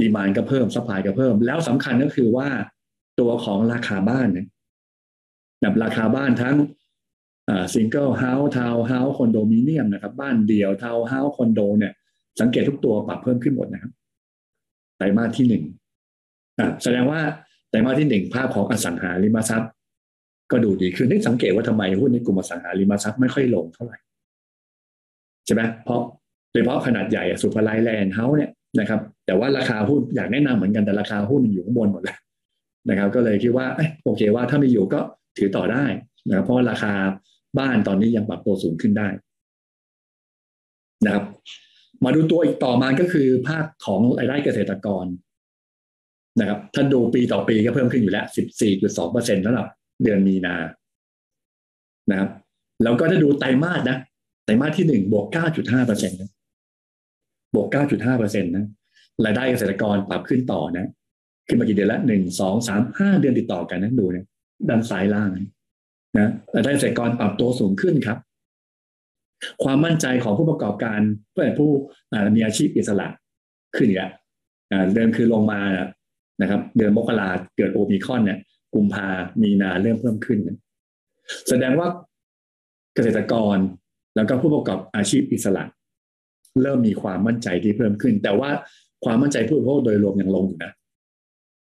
demand ก็เพิ่ม supply ก็เพิ่ม แล้วสำคัญก็คือว่า ตัวของราคาบ้านเนี่ยแบราคาบ้านทั้ง single house ทาวน์เฮาส์คอนโดมิเนียมนะครับ บ้านเดี่ยวทาวน์เฮาส์คอนโดเนี่ย สังเกตทุกตัวปรับเพิ่มขึ้นหมดนะครับไตรมาสที่หนึ่งแสดงว่าไตรมาสที่หนึ่งภาพของอสังหาริมทรัพย์ ก็ดูดีขึ้นนี่สังเกตว่าทำไมหุ้นในกลุ่มอสังหาริมทรัพย์ไม่ค่อยลงเท่าไหร่ใช่ไหมเพราะโดยเฉพาะขนาดใหญ่สุภาลัยแลนด์เฮาส์เนี่ยนะครับ แต่ว่าราคาหุ้นอยากแนะนำเหมือนกันแต่ราคาหุ้นอยู่ข้างบนหมดแล้ว นะครับ ก็เลยคิดว่าโอเคว่าถ้าไม่อยู่ก็ถือต่อได้นะครับเพราะราคาบ้านตอนนี้ยังปรับตัวสูงขึ้นได้นะครับ มาดูตัวอีกต่อมาก็คือภาคของรายได้เกษตรกรนะครับถ้าดูปีต่อปีก็เพิ่มขึ้นอยู่แล้ว 14.2เปอร์เซ็นต์สำหรับเดือนมีนานะครับ แล้วก็ถ้าดูไตรมาสนะ ไตรมาสที่หนึ่งบวก 9.5เปอร์เซ็นต์บวก 9.5เปอร์เซ็นต์นะ รายได้เกษตรกรปรับขึ้นต่อนะ ขึ้นมากี่เดือนละหนึ่งสองสามห้าเดือนติดต่อกันนะดูเนี่ยด้านซ้ายล่างนะรายได้เกษตรกรปรับตัวสูงขึ้นครับ ความมั่นใจของผู้ประกอบการเพื่อผู้มีอาชีพอิสระขึ้นอีกแล้วเดิมคือลงมานะครับ เดือนมกราเกิดโอมิคอนเนี่ยกุมภามีนาเริ่มเพิ่มขึ้น แสดงว่าเกษตรกรแล้วก็ผู้ประกอบอาชีพอิสระ เริ่มมีความมั่นใจที่เพิ่มขึ้น แต่ว่าความมั่นใจผู้บริโภคโดยรวมยังลงอยู่นะ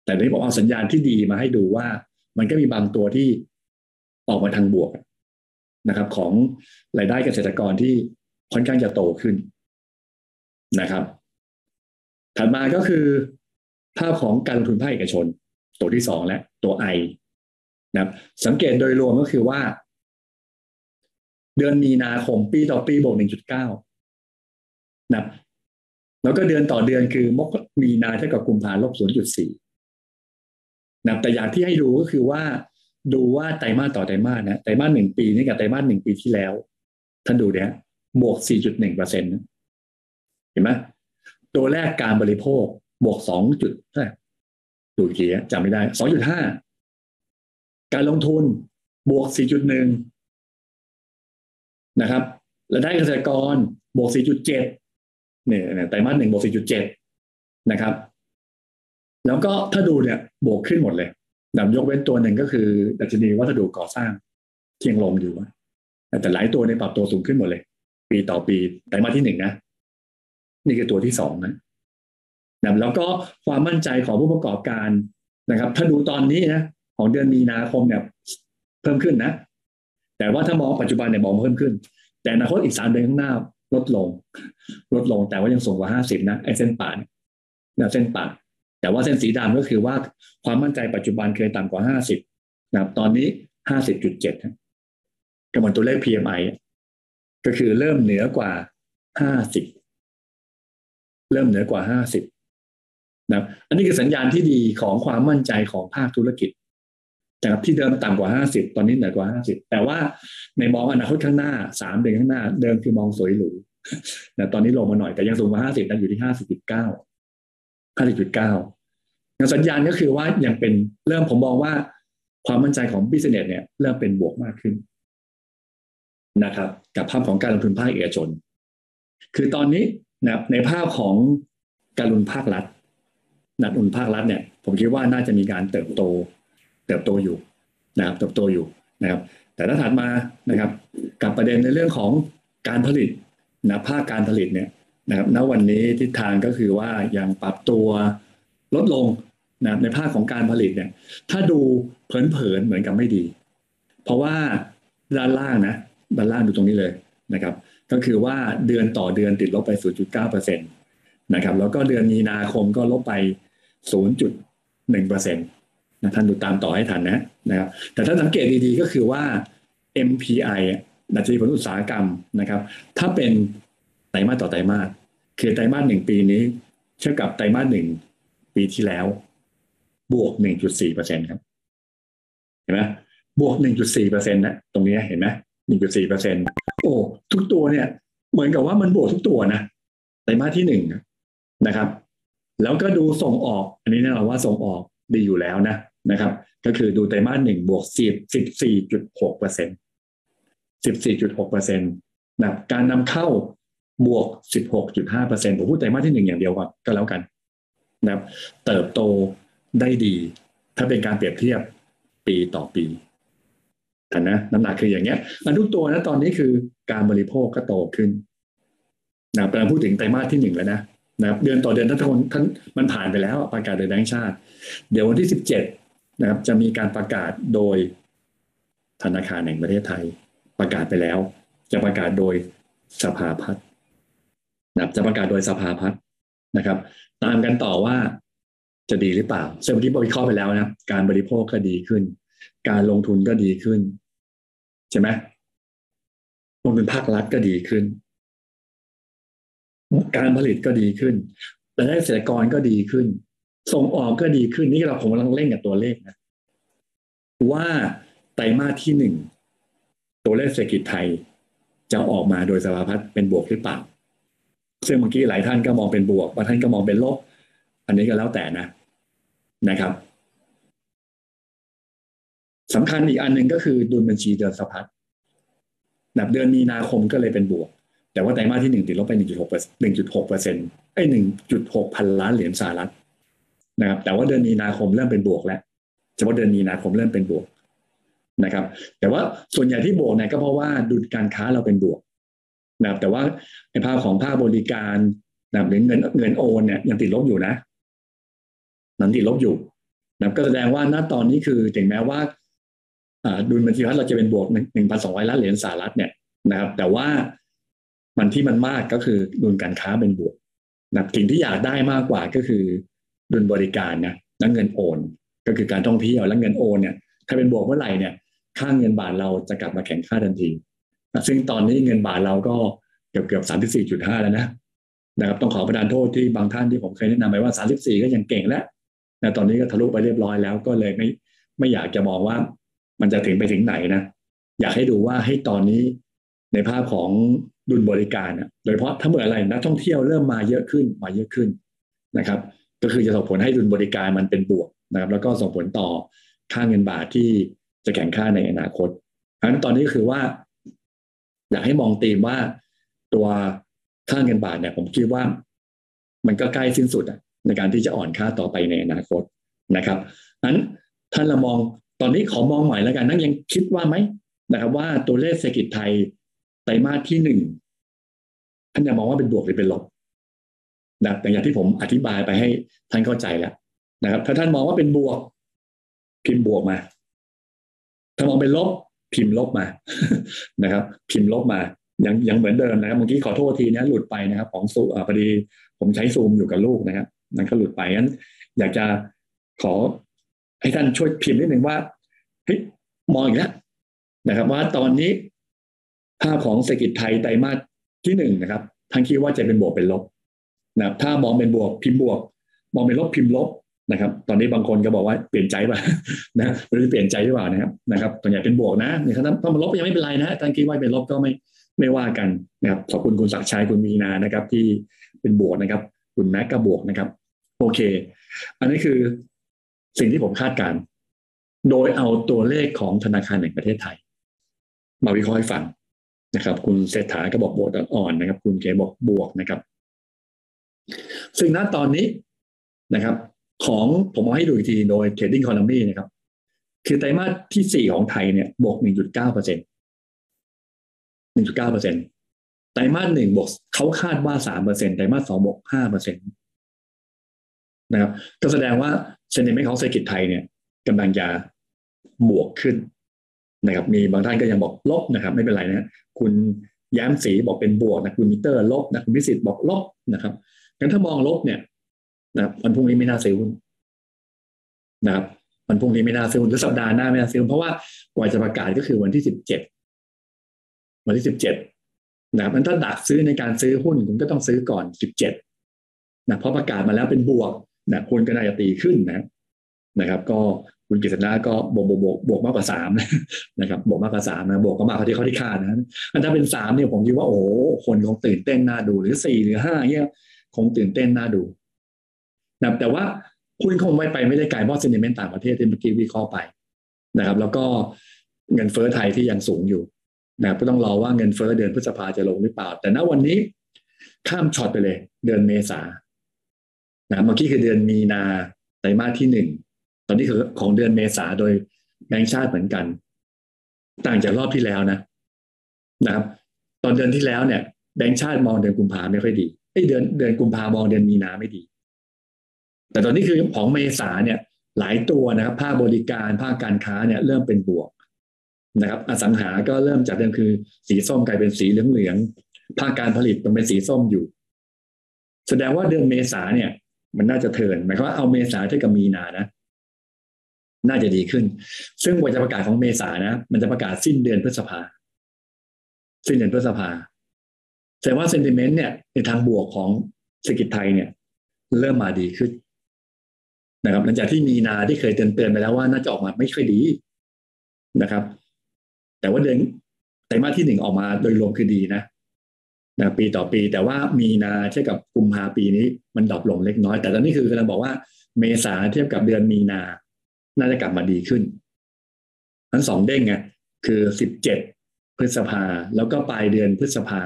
แต่นี้บอกเอาสัญญาณที่ดีมาให้ดูว่า มันก็มีบางตัวที่ออกมาทางบวกนะครับ ของรายได้เกษตรกรที่ค่อนข้างจะโตขึ้นนะครับ ถัดมาก็คือภาพของการลงทุนภาคเอกชน ตัวที่สองและตัวไอนะครับ สังเกตโดยรวมก็คือว่า เดือนมีนาคมปีต่อปีบวกหนึ่งจุดเก้านะครับแล้วก็เดือนต่อเดือนคือมกมีนาเท่ากับกุมภาลบศูนย์จุดสี่ นะแต่อย่างที่ให้ดูก็คือว่า ดูว่าไตรมาสต่อไตรมาสนะไตรมาสหนึ่งปีนี่กับไตรมาสหนึ่งปีที่แล้วท่านดูเนี่ยบวกสี่จุดหนึ่งเปอร์เซ็นต์เห็นไหมตัวแรกการบริโภคบวกสองจุดเท่ดูกี่จำไม่ได้สองจุดห้าการลงทุนบวกสี่จุดหนึ่งนะครับและได้เกษตรกรบวกสี่จุดเจ็ดเนี่ยไตรมาสหนึ่งบวกสี่จุดเจ็ดนะครับ แล้วก็ถ้าดูเนี่ยบวกขึ้นหมดเลยนำยกเว้นตัวหนึ่งก็คือ ดัชนีวัสดุก่อสร้างเทียงลงอยู่แต่หลายตัวในปรับตัวสูงขึ้นหมดเลย ปีต่อปีไตรมาสที่หนึ่งนะ นี่คือตัวที่สองนะนะแล้วก็ความมั่นใจของผู้ประกอบการนะครับ ถ้าดูตอนนี้นะของเดือนมีนาคมเนี่ยเพิ่มขึ้นนะ แต่ว่าถ้ามองปัจจุบันเนี่ยมองเพิ่มขึ้น แต่อนาคตอีกสามเดือนข้างหน้าลดลง ลดลงแต่ว่ายังสูงกว่าห้าสิบนะไอ้เส้นป่านนะเส้นป่า แต่ว่าเส้นสีดำก็คือว่าความมั่นใจปัจจุบันเคยต่ำกว่าห้าสิบนะครับตอนนี้ห้าสิบจุดเจ็ดก็เหมือนตัวเลข PMI ก็คือเริ่มเหนือกว่าห้าสิบเริ่มเหนือกว่าห้าสิบนะอันนี้คือสัญญาณที่ดีของความมั่นใจของภาคธุรกิจจากที่เดิมต่ำกว่าห้าสิบตอนนี้เหนือกว่าห้าสิบแต่ว่าในมองอนาคตข้างหน้าสามเดือนข้างหน้า เดิมคือมองสวยหรูนะตอนนี้ลงมาหน่อยแต่ยังสูงกว่าห้าสิบนะอยู่ที่ห้า เงินสัญญาณก็คือว่ายังเป็นเริ่มผมมองว่าความมั่นใจของ business เนี่ยเริ่มเป็นบวกมากขึ้นนะครับ กับภาพของการลงทุนภาคเอกชน คือตอนนี้นะในภาพของการลงทุนภาครัฐนักลงทุนภาครัฐเนี่ย ผมคิดว่าน่าจะมีการเติบโต เติบโตอยู่นะครับ เติบโตอยู่นะครับ แต่ถ้าถัดมานะครับ กับประเด็นในเรื่องของการผลิตนะภาคการผลิตเนี่ยนะครับณวันนี้ทิศทางก็คือว่ายังปรับตัวลดลง นะในภาคของการผลิตเนี่ยถ้าดูเผินๆเหมือนกับไม่ดี เพราะว่าด้านล่างนะด้านล่างดูตรงนี้เลยนะครับ ก็คือว่าเดือนต่อเดือนติดลบไป 0.9%นะครับแล้วก็เดือนมีนาคมก็ลบไป 0.1%นะท่านดูตามต่อให้ทันนะนะครับแต่ถ้าสังเกตดีๆก็คือว่า MPI ดัชนีผลอุตสาหกรรมนะครับ ถ้าเป็นไตรมาสต่อไตรมาสคือไตรมาสหนึ่งปีนี้ เทียบกับไตรมาสหนึ่งปีที่แล้ว บวก 1.4เปอร์เซ็นครับ เห็นไหมบวก 1.4เปอร์เซ็นะตรงนี้เห็นไหม1.4เปอร์เซ็นต์โอ้ ทุกตัวเนี่ย เหมือนกับว่ามันบวกทุกตัวนะไตรมาสที่หนึ่งนะครับ แล้วก็ดูส่งออก อันนี้แน่นอนว่าส่งออกดีอยู่แล้วนะนะครับ ก็คือดูไตรมาสหนึ่งบวกสิบสิบสี่จุดหกเปอร์เซ็นสิบสี่จุดหกเปอร์เซ็นตนะการนำเข้าบวกสิบหกจุดห้าเปอร์เซ็นผมพูดไตรมาสที่หนึ่งอย่างเดียวก่อนก็แล้วกันนะครับ เติบโต ได้ดี ถ้าเป็นการเปรียบเทียบปีต่อปีแต่นะน้ำหนักคืออย่างเงี้ยมันทุกตัวนะตอนนี้คือการบริโภคก็โตขึ้นนะเราพูดถึงไตรมาสที่หนึ่งแล้วนะนะครับเดือนต่อเดือนท่านคนท่านมันผ่านไปแล้วประกาศโดยแบงก์ชาติ เดี๋ยววันที่สิบเจ็ดนะครับจะมีการประกาศโดยธนาคารแห่งประเทศไทย ประกาศไปแล้ว จะประกาศโดยสภาพัฒน์นะจะประกาศโดยสภาพัฒน์นะครับ ตามกันต่อว่า จะดีหรือเปล่าซึ่งวันที่วิเคราะห์ไปแล้วนะการบริโภคก็ดีขึ้น การลงทุนก็ดีขึ้น ใช่ไหมลงทุนภาครัฐก็ดีขึ้น การผลิตก็ดีขึ้นรายได้เกษตรกรก็ดีขึ้น ส่งออกก็ดีขึ้นนี่เราผมกำลังเล่นกับตัวเลขนะว่าไตรมาสที่หนึ่งตัวเลขเศรษฐกิจไทยจะออกมาโดยสภาพัฒน์เป็นบวกหรือเปล่า ซึ่งเมื่อกี้หลายท่านก็มองเป็นบวกบางท่านก็มองเป็นลบ อันนี้ก็แล้วแต่นะ นะครับสำคัญอีกอันหนึ่งก็คือดุลบัญชีเดือนสะพัดนับเดือนมีนาคมก็เลยเป็นบวก แต่ว่าไตรมาสที่หนึ่งติดลบไปหนึ่งจุดหกเปอร์หนึ่งจุดหกเปอร์เซ็นต์ไอ้หนึ่งจุดหกพันล้านเหรียญสหรัฐนะครับแต่ว่าเดือนมีนาคมเริ่มเป็นบวกแล้วเฉพาะเดือนมีนาคมเริ่มเป็นบวกนะครับ แต่ว่าส่วนใหญ่ที่บวกเนี่ยก็เพราะว่าดุลการค้าเราเป็นบวกนะครับแต่ว่าในภาพของภาคบริการนะหรือเงินเงินโอนเนี่ยยังติดลบอยู่นะ นันติดลบอยู่นับก็แสดงว่าณตอนนี้คือถึงแม้ว่าดุลบัญชีวัดเราจะเป็นบวกหนึ่งพันสองร้อยล้านเหรียญสหรัฐเนี่ยนะครับ แต่ว่ามันที่มันมากก็คือดุลการค้าเป็นบวกนะสิ่งที่อยากได้มากกว่าก็คือดุลบริการนะและเงินโอน ก็คือการท่องเที่ยวและเงินโอนเนี่ย ถ้าเป็นบวกเมื่อไหร่เนี่ยค่างเงินบาทเราจะกลับมาแข็งค่าทันทีซึ่งตอนนี้เงินบาทเราก็เกือบเกือบสามสิบสี่จุดห้าแล้วนะนะครับ ต้องขอประทานโทษที่บางท่านที่ผมเคยแนะนำไปว่าสามสิบสี่ก็ยังเก่งแล้ว แต่ตอนนี้ก็ทะลุไปเรียบร้อยแล้วก็เลยไม่ไม่อยากจะมองว่ามันจะถึงไปถึงไหนนะ อยากให้ดูว่าให้ตอนนี้ในภาพของดุลบริการนะโดยเฉพาะถ้าเมื่อะไรนักท่องเที่ยวเริ่มมาเยอะขึ้นมาเยอะขึ้นนะครับ ก็คือจะส่งผลให้ดุลบริการมันเป็นบวกนะครับ แล้วก็ส่งผลต่อค่าเงินบาทที่จะแข่งค่าในอนาคตเพราะนั้นตอนนี้คือว่า อยากให้มองตีมว่าตัวค่าเงินบาทเนี่ย ผมคิดว่า มันก็ใกล้สิ้นสุดอะ ในการที่จะอ่อนค่าต่อไปในอนาคตนะครับนั้นท่านเรามองตอนนี้ขอมองใหม่แล้วกันนั่นยังคิดว่าไหมนะครับ ว่าตัวเลขเศรษฐกิจไทยไตรมาสที่หนึ่งท่านจะมองว่าเป็นบวกหรือเป็นลบนะแต่อย่างที่ผมอธิบายไปให้ท่านเข้าใจแล้วนะครับ ถ้าท่านมองว่าเป็นบวก พิมพ์บวกมา ถ้ามองเป็นลบ พิมพ์ลบมานะครับ พิมพ์ลบมายังยังเหมือนเดิมนะครับเมื่อกี้ขอโทษทีนะหลุดไปนะครับ ของซูอ่าพอดี ผมใช้ซูมอยู่กับลูกนะครับ นั่นก็หลุดไปงั้น อยากจะขอให้ท่านช่วยพิมพ์นิดหนึ่งว่าเฮ้ยมองอีกแล้วนะครับว่าตอนนี้ภาพของเศรษฐกิจไทยไตรมาสที่หนึ่งนะครับท่านคิดว่าจะเป็นบวกเป็นลบนะครับ ถ้ามองเป็นบวกพิมพ์บวก มองเป็นลบพิมพ์ลบนะครับ ตอนนี้บางคนก็บอกว่าเปลี่ยนใจป่ะนะหรือเปลี่ยนใจหรือเปล่านะครับนะครับตัวใหญ่เป็นบวกนะนะครับถ้ามันลบยังไม่เป็นไรนะท่านคิดว่าเป็นลบก็ไม่ไม่ว่ากันนะครับขอบคุณคุณศักชัยคุณมีนานะครับ ที่เป็นบวกนะครับ คุณแม็กก็บวกนะครับ โอเค อันนี้คือสิ่งที่ผมคาดการ โดยเอาตัวเลขของธนาคารแห่งประเทศไทย มาวิเคราะห์ให้ฟังนะครับ คุณเศรษฐาก็บอกบวกอ่อนนะครับ คุณเกบอกบวกนะครับ ซึ่งณตอนนี้นะครับ ของผมเอาให้ดูอีกทีโดย Trading Economy นะครับ คือไตรมาสที่สี่ของไทยเนี่ยบวก1.9เก้าเปอร์เซ็นต์1.9เปอร์เซ็นต์ ไตรมาสหนึ่งบวกเขาคาดว่า3เปอร์เซ็นต์ไตรมาสสองบวก5เปอร์เซ็นต์นะครับก็แสดงว่าเซนิเมนต์ของเศรษฐกิจไทยเนี่ยกำลังจะบวกขึ้นนะครับ มีบางท่านก็ยังบอกลบนะครับ ไม่เป็นไรนะคุณย้มสีบอกเป็นบวกนะคุณมิเตอร์ลบนะคุณพิสิทธิ์บอกลบนะครับงั้นถ้ามองลบเนี่ยนะครับวันพรุ่งนี้ไม่น่าซื้อหุ้นนะครับวันพรุ่งนี้ไม่น่าซื้อหุ้นหรือสัปดาห์หน้าไม่น่าซื้อเพราะว่ากว่าจะประกาศก็คือวันที่สิบเจ็ดวันที่สิบเจ็ด นะครับมันถ้าดักซื้อในการซื้อหุ้นคุณก็ต้องซื้อก่อนสิบเจ็ดนะเพราะประกาศมาแล้วเป็นบวกนะคุณก็น่าจะตีขึ้นนะนะครับ ก็คุณกิษณะก็บวกบวกบวกบวกมากกว่าสามนะครับบวกมากกว่าสามนะบวกก็มากกว่าที่เขาที่คาดนะอันถ้าเป็นสามเนี่ยผมคิดว่าโอ้คนคงตื่นเต้นน่าดูหรือสี่หรือห้าเนี่ยคงตื่นเต้นน่าดูนะแต่ว่าคุณคงไม่ไปไม่ได้ไกลเพราะเซนิเมนต์ต่างประเทศที่เมื่อกี้วิเคราะห์ไปนะครับ แล้วก็เงินเฟ้อไทยที่ยังสูงอยู่ นะก็ต้องรอว่าเงินเฟ้อเดือนพฤษภาจะลงหรือเปล่า แต่ณวันนี้ข้ามช็อตไปเลย เดือนเมษานะเมื่อกี้คือเดือนมีนาไตรมาสที่หนึ่งตอนนี้คือของเดือนเมษาโดยแบงค์ชาติเหมือนกัน ต่างจากรอบที่แล้วนะนะครับ ตอนเดือนที่แล้วเนี่ยแบงค์ชาติมองเดือนกุมภาไม่ค่อยดีไอ้เดือนเดือนกุมภามองเดือนมีนาไม่ดี แต่ตอนนี้คือของเมษาเนี่ย หลายตัวนะครับภาคบริการภาคการค้าเนี่ยเริ่มเป็นบวก นะครับ อสังหาก็เริ่มจากเดิมคือสีส้มกลายเป็นสีเหลืองๆภาคการผลิตมันเป็นสีส้มอยู่ แสดงว่าเดือนเมษาเนี่ย มันน่าจะเทินหมายความว่าเอาเมษาเท่ากับมีนานะน่าจะดีขึ้น ซึ่งวันจะประกาศของเมษานะ มันจะประกาศสิ้นเดือนพฤษภา สิ้นเดือนพฤษภา แสดงว่าเซนติเมนต์เนี่ยในทางบวกของเศรษฐกิจไทยเนี่ย เริ่มมาดีขึ้น นะครับ หลังจากที่มีนาที่เคยเตือนเตือนไปแล้วว่าน่าจะออกมาไม่ค่อยดีนะครับ แต่ว่าเดือนไตรมาสที่หนึ่งออกมาโดยรวมคือดีนะนะปีต่อปีแต่ว่ามีนาเทียบกับกุมภาปีนี้มันดรอปลงเล็กน้อย แต่ตอนนี้คือกำลังบอกว่าเมษาเทียบกับเดือนมีนา น่าจะกลับมาดีขึ้น ทั้งสองเด้งไงคือสิบเจ็ดพฤษภาแล้วก็ปลายเดือนพฤษภา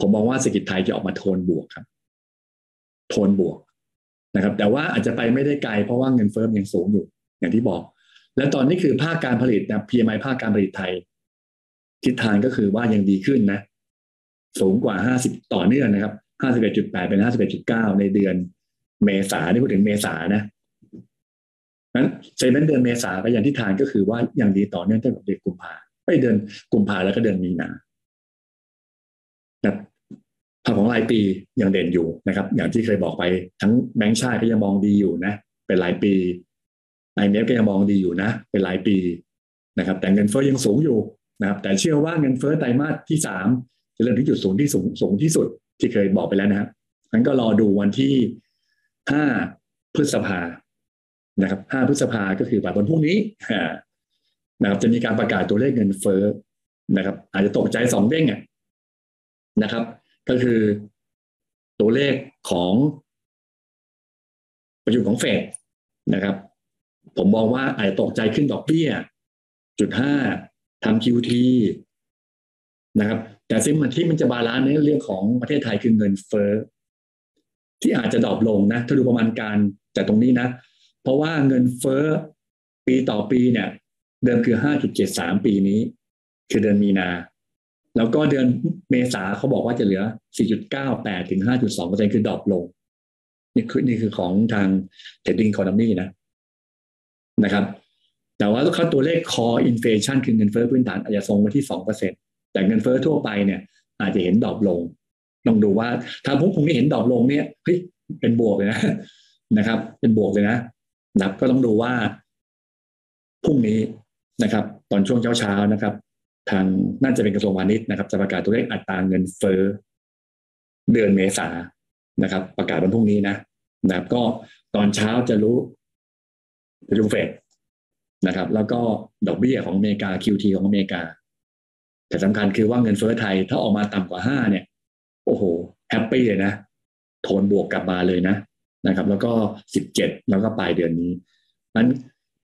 ผมมองว่าเศรษฐกิจไทยจะออกมาโทนบวกครับ โทนบวกนะครับ แต่ว่าอาจจะไปไม่ได้ไกลเพราะว่าเงินเฟ้อยังสูงอยู่ อย่างที่บอก และตอนนี้คือภาคการผลิตนะ PMI ภาคการผลิตไทย ทิศทางก็คือว่ายังดีขึ้นนะ สูงกว่าห้าสิบต่อเนื่องนะครับห้าสิบเอ็ดจุดแปดเป็นห้าสิบเอ็ดจุดเก้าในเดือนเมษาที่พูดถึงเมษานะนั้นเซนเดือนเมษาก็อย่างที่ทานก็คือว่าย่างดีต่อเนื่องตั้งแต่เดือนกุมภาไม่เดือนกุมภาแล้วก็เดือนมีนานะภาพของรายปียังเด่นอยู่นะครับ อย่างที่เคยบอกไปทั้งแบงก์ชาติก็ยังมองดีอยู่นะ เป็นรายปีไอเมฟก็ยังมองดีอยู่นะ เป็นรายปีนะครับ แต่เงินเฟ้อยังสูงอยู่ นะครับแต่เชื่อว่าเงินเฟ้อไตรมาสที่สามจะเริ่มที่จุดสูงที่สูงสูงที่สุดที่เคยบอกไปแล้วนะครับงั้นก็รอดูวันที่ห้าพฤษภานะครับห้าพฤษภาก็คือวันพรุ่งนี้นะครับ จะมีการประกาศตัวเลขเงินเฟ้อนะครับ อาจจะตกใจสองเด้งอะนะครับ ก็คือตัวเลขของประชุมของเฟดนะครับ ผมมองว่าอาจจะตกใจขึ้นดอกเบี้ยจุดห้า ทำ QT นะครับ แต่สิ่งที่มันจะ balance ในเรื่องของประเทศไทยคือเงินเฟ้อที่อาจจะ drop ลงนะถ้าดูประมาณการจากตรงนี้นะ เพราะว่าเงินเฟ้อปีต่อปีเนี่ย เดิมคือ 5.73 ปีนี้ คือเดือนมีนา แล้วก็เดือนเมษาเขาบอกว่าจะเหลือ 4.98 ถึง 5.2คือ drop ลง นี่คือนี่คือของทาง trading economy นะนะครับ แต่ว่าถ้าตัวเลข core inflation คือเงินเฟ้อพื้นฐานอาจจะทรงไว้ที่2%แต่เงินเฟ้อทั่วไปเนี่ยอาจจะเห็น drop ลงลองดูว่าถ้าพวกผมนี่เห็นดอกลงเนี่ยเฮ้ยเป็นบวกเลยนะนะครับ เป็นบวกเลยนะนับก็ต้องดูว่าพรุ่งนี้นะครับ ตอนช่วงเช้าเช้านะครับ ทางน่าจะเป็นกระทรวงพาณิชย์นะครับ จะประกาศตัวเลขอัตราเงินเฟ้อเดือนเมษานะครับ ประกาศวันพรุ่งนี้นะนะครับก็ตอนเช้าจะรู้ประชุมเฟด นะครับ แล้วก็ดอกเบี้ยของอเมริกา QT ของอเมริกา แต่สำคัญคือว่าเงินเฟ้อไทยถ้าออกมาต่ำกว่าห้าเนี่ย โอ้โห happy เลยนะโทนบวกกลับมาเลยนะนะครับ แล้วก็สิบเจ็ดแล้วก็ปลายเดือนนี้นั้น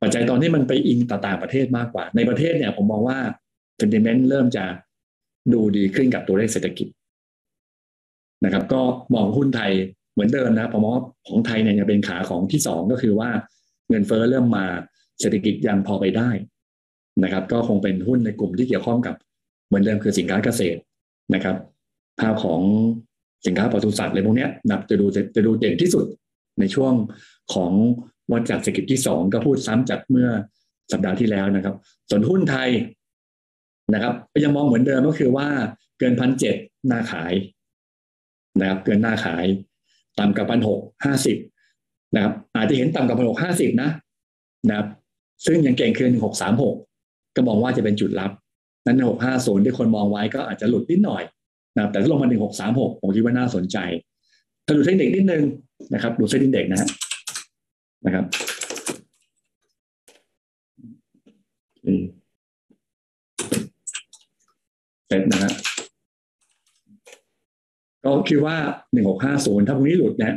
ปัจจัยตอนที่มันไปอิงต่างประเทศมากกว่า ในประเทศเนี่ยผมมองว่าเซนติเมนต์เริ่มจะดูดีขึ้นกับตัวเลขเศรษฐกิจนะครับ ก็มองหุ้นไทยเหมือนเดิมนะผมมองว่าของไทยเนี่ยจะเป็นขาของที่สองก็คือว่าเงินเฟ้อเริ่มมา เศรษฐกิจยังพอไปได้นะครับ ก็คงเป็นหุ้นในกลุ่มที่เกี่ยวข้องกับเหมือนเดิมคือสินค้าเกษตรนะครับภาพของสินค้าปศุสัตว์อะไรพวกนี้นับจะดูจะดูเด่นที่สุดในช่วงของวัจักเศรษฐกิจที่สองก็พูดซ้ำจากเมื่อสัปดาห์ที่แล้วนะครับ ส่วนหุ้นไทยนะครับยังมองเหมือนเดิมก็คือว่าเกินพันเจ็ดหน้าขายนะครับ เกินหน้าขายต่ำกับพันหกห้าสิบนะครับ อาจจะเห็นต่ำกับพันหกห้าสิบนะนะครับ ซึ่งยังเก่งคืนหกสามหกก็มองว่าจะเป็นจุดรับ นั้นหกห้าศูนย์ที่คนมองไว้ก็อาจจะหลุดนิดหน่อยนะแต่ถ้าลงมาหนึ่งหกสามหกผมคิดว่าน่าสนใจถ้าดูเทคนิคนิดนึงนะครับ ดูเส้นอินเด็กนะนะครับเซ็ตนะฮะก็คิดว่าหนึ่งหกห้าศูนย์ถ้าพรุ่งนี้หลุดนี่ย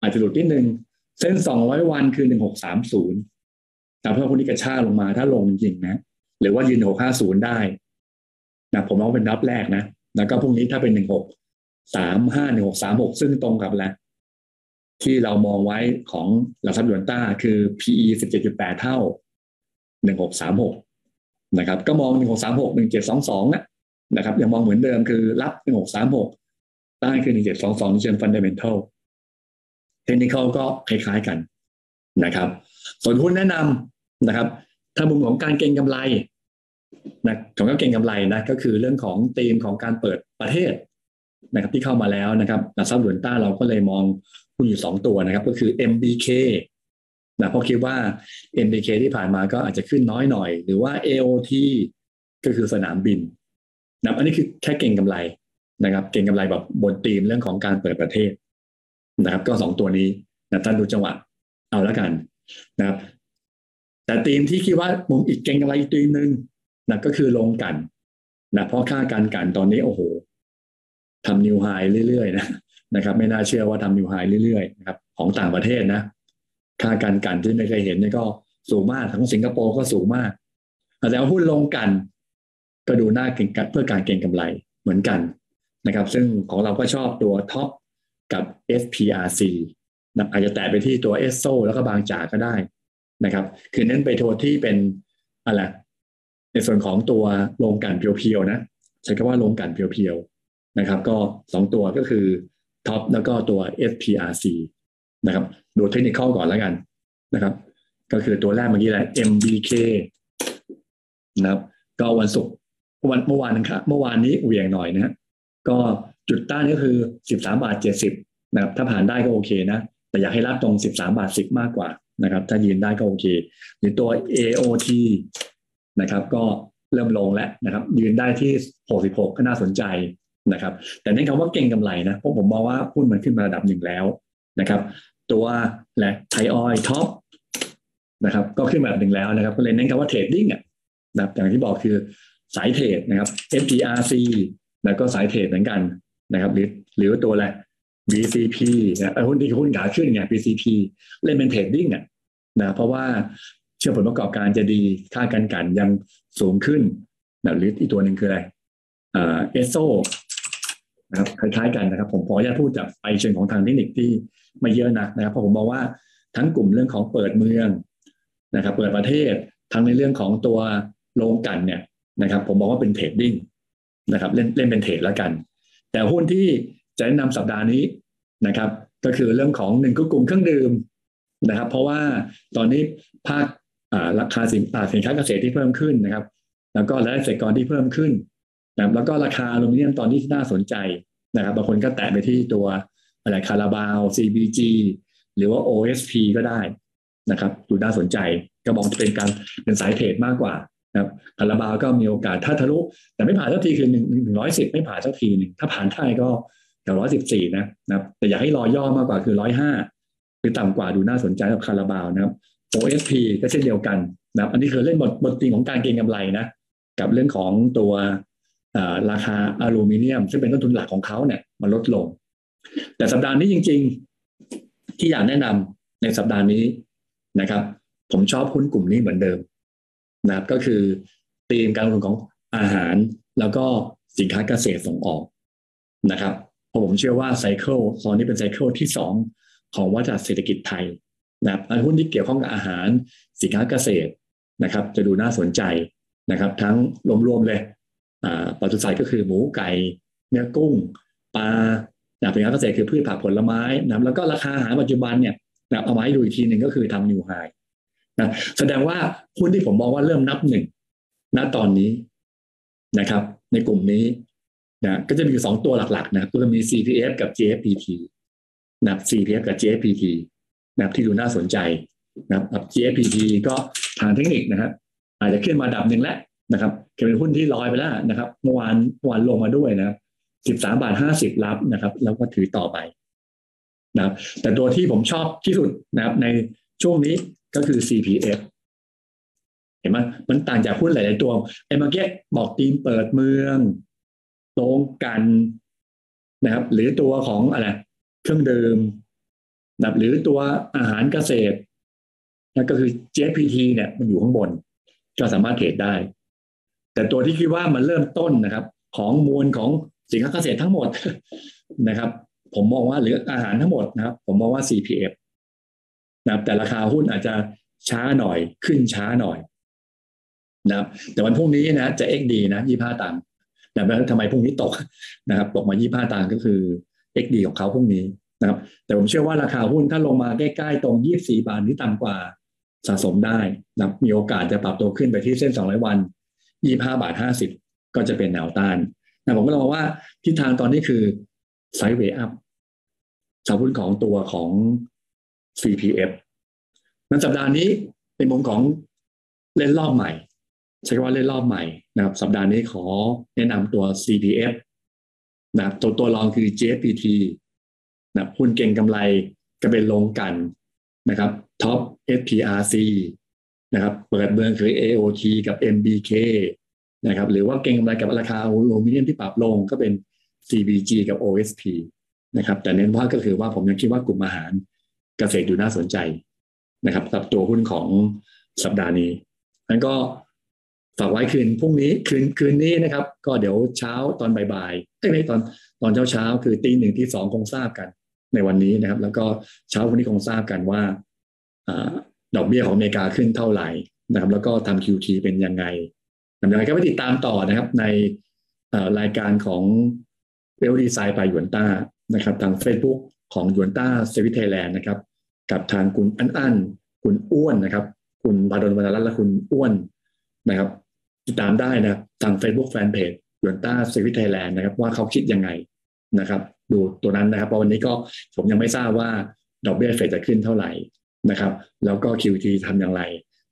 อาจจะหลุดนิดนึง เส้นสองร้อยวันคือหนึ่งหกสามศูนย์ แต่เพื่อพรุ่งนี้กระชากลงมาถ้าลงจริงนะหรือว่ายืนหกห้าศูนย์ได้นะผมว่าเป็นนับแรกนะแล้วก็พรุ่งนี้ถ้าเป็นหนึ่งหกสามห้าหนึ่งหกสามหกซึ่งตรงกับอะไรที่เรามองไว้ของหลักทรัพย์ยูนต้าคือ PE สิบเจ็ดจุดแปดเท่าหนึ่งหกสามหกนะครับ ก็มองหนึ่งหกสามหกหนึ่งเจ็ดสองสองนะครับยังมองเหมือนเดิมคือรับหนึ่งหกสามหกใต้คือหนึ่งเจ็ดสองสองเชิงฟันเดเมนทัลเทคนิคก็คล้ายๆกันนะครับ ส่วนหุ้นแนะนำ นะครับ ถ้ามุมของการเก็งกำไรนะของการเก็งกำไรนะก็คือเรื่องของธีมของการเปิดประเทศนะครับที่เข้ามาแล้วนะครับหลักทรัพย์หลวนต้าเราก็เลยมองหุ้นอยู่สองตัวนะครับ ก็คือ MBK นะเพราะคิดว่า MBK ที่ผ่านมาก็อาจจะขึ้นน้อยหน่อย หรือว่า AOT ก็คือสนามบินนะอันนี้คือแค่เก่งกำไรนะครับ เก่งกำไรแบบบนธีมเรื่องของการเปิดประเทศนะครับ ก็สองตัวนี้นะท่านดูจังหวะเอาแล้วกันนะครับ แต่ธีมที่คิดว่ามุมอีกเก่งกำไรอีกธีมหนึ่งนะก็คือลงกันนะเพราะค่าการกันตอนนี้โอ้โหทำนิวไฮเรื่อยๆนะนะครับ ไม่น่าเชื่อว่าทำนิวไฮเรื่อยๆนะครับของต่างประเทศนะ ค่าการกันที่ไม่เคยเห็นนี่ก็สูงมากของสิงคโปร์ก็สูงมาก แต่ว่าหุ้นลงกัน ก็ดูน่าเก็งเพื่อการเก็งกำไรเหมือนกันนะครับ ซึ่งของเราก็ชอบตัวท็อปกับ SPRC นะอาจจะแตะไปที่ตัวเอสโซแล้วก็บางจากก็ได้ นะครับ คือเน้นไปตัวที่เป็นอะไรในส่วนของตัวโรงกลั่น pure ๆนะใช้คำว่าโรงกลั่น pure ๆนะครับ ก็สองตัวก็คือท็อปแล้วก็ตัว SPRC นะครับดูเทคนิคก่อนแล้วกันนะครับ ก็คือตัวแรกเมื่อกี้แหละ MBK นะครับ ก็วันศุกร์วันเมื่อวานนะครับเมื่อวานนี้เหวี่ยงหน่อยนะฮะก็จุดต้านก็คือสิบสามบาทเจ็ดสิบนะครับ ถ้าผ่านได้ก็โอเคนะ แต่อยากให้รับตรงสิบสามบาทสิบมากกว่า นะครับ ถ้ายืนได้ก็โอเคหรือตัว AOT นะครับ ก็เริ่มลงแล้วนะครับ ยืนได้ที่หกสิบหกก็น่าสนใจนะครับ แต่เน้นคำว่าเก่งกำไรนะเพราะผมมองว่าหุ้นมันขึ้นมาระดับหนึ่งแล้วนะครับ ตัวและไทยออยท็อปนะครับ ก็ขึ้นมาระดับหนึ่งแล้วนะครับ ก็เลยเน้นคำว่า trading อะนะครับอย่างที่บอกคือสายเทรดนะครับ FTRC แล้วก็สายเทรดเหมือนกันนะครับ หรือหรือตัวอะไร BCP นะหุ้นที่หุ้นขาขึ้นไง BCP เล่นเป็น trading อะนะเพราะว่าเชื่อผลประกอบการจะดีค่าการกลั่นยังสูงขึ้นนะหรืออีกตัวหนึ่งคืออะไรเอสโซนะครับคล้ายๆกันนะครับ ผมขออนุญาตพูดจากไปเชิงของทางเทคนิคที่ไม่เยอะนักนะครับเพราะผมมองว่าทั้งกลุ่มเรื่องของเปิดเมืองนะครับเปิดประเทศทั้งในเรื่องของตัวโรงกันเนี่ยนะครับ ผมบอกว่าเป็นเทรดดิ้งนะครับ เล่นเล่นเป็นเทรดแล้วกัน แต่หุ้นที่ จะแนะนำสัปดาห์นี้นะครับ ก็คือเรื่องของหนึ่งก็กลุ่มเครื่องดื่มนะครับ เพราะว่าตอนนี้ภาคราคาสินสินค้าเกษตรที่เพิ่มขึ้นนะครับ แล้วก็รายได้เกษตรกรที่เพิ่มขึ้นนะแล้วก็ราคาอลูมิเนียมตอนนี้ที่น่าสนใจนะครับบางคนก็แตะไปที่ตัวอะไรคาราบาว CBG หรือว่า OSP ก็ได้นะครับดูน่าสนใจก็มองจะเป็นการเป็นสายเทรดมากกว่านะครับคาราบาวก็มีโอกาสถ้าทะลุแต่ไม่ผ่านสักทีคือหนึ่งหนึ่งร้อยสิบไม่ผ่านสักทีหนึ่งถ้าผ่านได้ก็ แถวร้อยสิบสี่นะนะแต่อยากให้รอย่อมากกว่าคือร้อยห้าคือต่ำกว่าดูน่าสนใจกับคาราบาวนะครับ OSP ก็เช่นเดียวกันนะครับ อันนี้คือเล่นบทบทตีของการเก็งกำไรนะ กับเรื่องของตัวราคาอลูมิเนียม ซึ่งเป็นต้นทุนหลักของเขาเนี่ยมันลดลง แต่สัปดาห์นี้จริง ๆ ที่อยากแนะนำในสัปดาห์นี้นะครับ ผมชอบหุ้นกลุ่มนี้เหมือนเดิมนะครับก็คือตีมการลงทุนของอาหารแล้วก็สินค้าเกษตรส่งออกนะครับ ผมเชื่อว่าไซเคิลตอนนี้เป็นไซเคิลที่สองของวัฏจักรเศรษฐกิจไทยนะครับหุ้นที่เกี่ยวข้องกับอาหารสินค้าเกษตรนะครับ จะดูน่าสนใจนะครับ ทั้งรวมๆเลยปัจจุบันก็คือหมูไก่เนื้อกุ้งปลาสินค้าเกษตรคือพืชผักผลไม้นะแล้วก็ราคาอาหารปัจจุบันเนี่ยเอามาให้ดูอีกทีหนึ่งก็คือทำนิวไฮนะแสดงว่าหุ้นที่ผมมองว่าเริ่มนับหนึ่งณตอนนี้นะครับ ในกลุ่มนี้ นะก็จะมีสองตัวหลักๆนะก็จะมี CPF กับ JFPT นะ CPF กับ JFPT นะครับที่ดูน่าสนใจนะครับ GFPT ก็ทางเทคนิคนะครับอาจจะขึ้นมาดับหนึ่งแล้วนะครับเป็นหุ้นที่ลอยไปแล้วนะครับ เมื่อวานเมื่อวานลงมาด้วยนะสิบสามบาทห้าสิบรับนะครับ แล้วก็ถือต่อไปนะครับ แต่ตัวที่ผมชอบที่สุดนะครับ ในช่วงนี้ก็คือ CPF เห็นไหมมันต่างจากหุ้นหลาย ๆ ตัวไอ้เมื่อกี้บอกทีมเปิดเมือง โรงกันนะครับ หรือตัวของอะไรเครื่องดื่มนะหรือตัวอาหารเกษตรนะก็คือ JPT เนี่ยมันอยู่ข้างบน ก็สามารถเทรดได้ แต่ตัวที่คิดว่ามันเริ่มต้นนะครับ ของมวลของสินค้าเกษตรทั้งหมดนะครับ ผมมองว่าหรืออาหารทั้งหมดนะครับ ผมมองว่า CPF นะครับ แต่ราคาหุ้นอาจจะช้าหน่อยขึ้นช้าหน่อยนะครับ แต่วันพรุ่งนี้นะจะ XD นะยี่ห้าตังค์ นะแล้วทำไมพรุ่งนี้ตกนะครับตกมายี่ห้าตังค์ก็คือ XD ของเขาพรุ่งนี้นะครับ แต่ผมเชื่อว่าราคาหุ้นถ้าลงมาใกล้ๆตรง24บาทหรือต่ำกว่าสะสมได้นะมีโอกาสจะปรับตัวขึ้นไปที่เส้น200วัน25บาท50 ก็จะเป็นแนวต้านนะผมก็เลยมองว่าทิศทางตอนนี้คือไซด์เวย์อัพสาหุ้นของตัวของ CPF นั้นสัปดาห์นี้ในมุมของเล่นรอบใหม่ ใช้ว่าเล่นรอบใหม่นะครับสัปดาห์นี้ขอแนะนำตัว CPF นะครับตัวตัวรองคือ JPT นะหุ้นเก่งกำไรก็เป็นลงกันนะครับท็อป SPRC นะครับเปิดเมืองคือ AOT กับ MBK นะครับหรือว่าเก่งกำไรกับราคาอลูมิเนียมที่ปรับลงก็เป็น CBG กับ OSP นะครับแต่เน้นว่าก็คือว่าผมยังคิดว่ากลุ่มอาหารเกษตรดูน่าสนใจนะครับกับตัวหุ้นของสัปดาห์นี้นั้นก็ ฝากไว้คืนพรุ่งนี้คืนคืนนี้นะครับ ก็เดี๋ยวเช้าตอนบ่ายๆไม่ตอนตอนเช้าเช้าคือตีหนึ่งที่สองคงทราบกันในวันนี้นะครับ แล้วก็เช้าวันนี้คงทราบกันว่าดอกเบี้ยของอเมริกาขึ้นเท่าไหร่นะครับ แล้วก็ทำ QT เป็นยังไงยังไงก็ไปติดตามต่อนะครับ ในรายการของ Wealth Design by หยวนต้านะครับ ทาง Facebook ของหยวนต้า Securities Thailand นะครับ กับทางคุณอันอันคุณอ้วนนะครับ คุณพาดลวรรณรัตน์และคุณอ้วนนะครับ ติดตามได้นะทาง Facebook Fanpage หยวนต้า Securities Thailand นะครับว่าเขาคิดยังไงนะครับ ดูตัวนั้นนะครับเพราะวันนี้ก็ผมยังไม่ทราบว่าดอกเบี้ยเฟดจะขึ้นเท่าไหร่นะครับ แล้วก็ QT ทำอย่างไร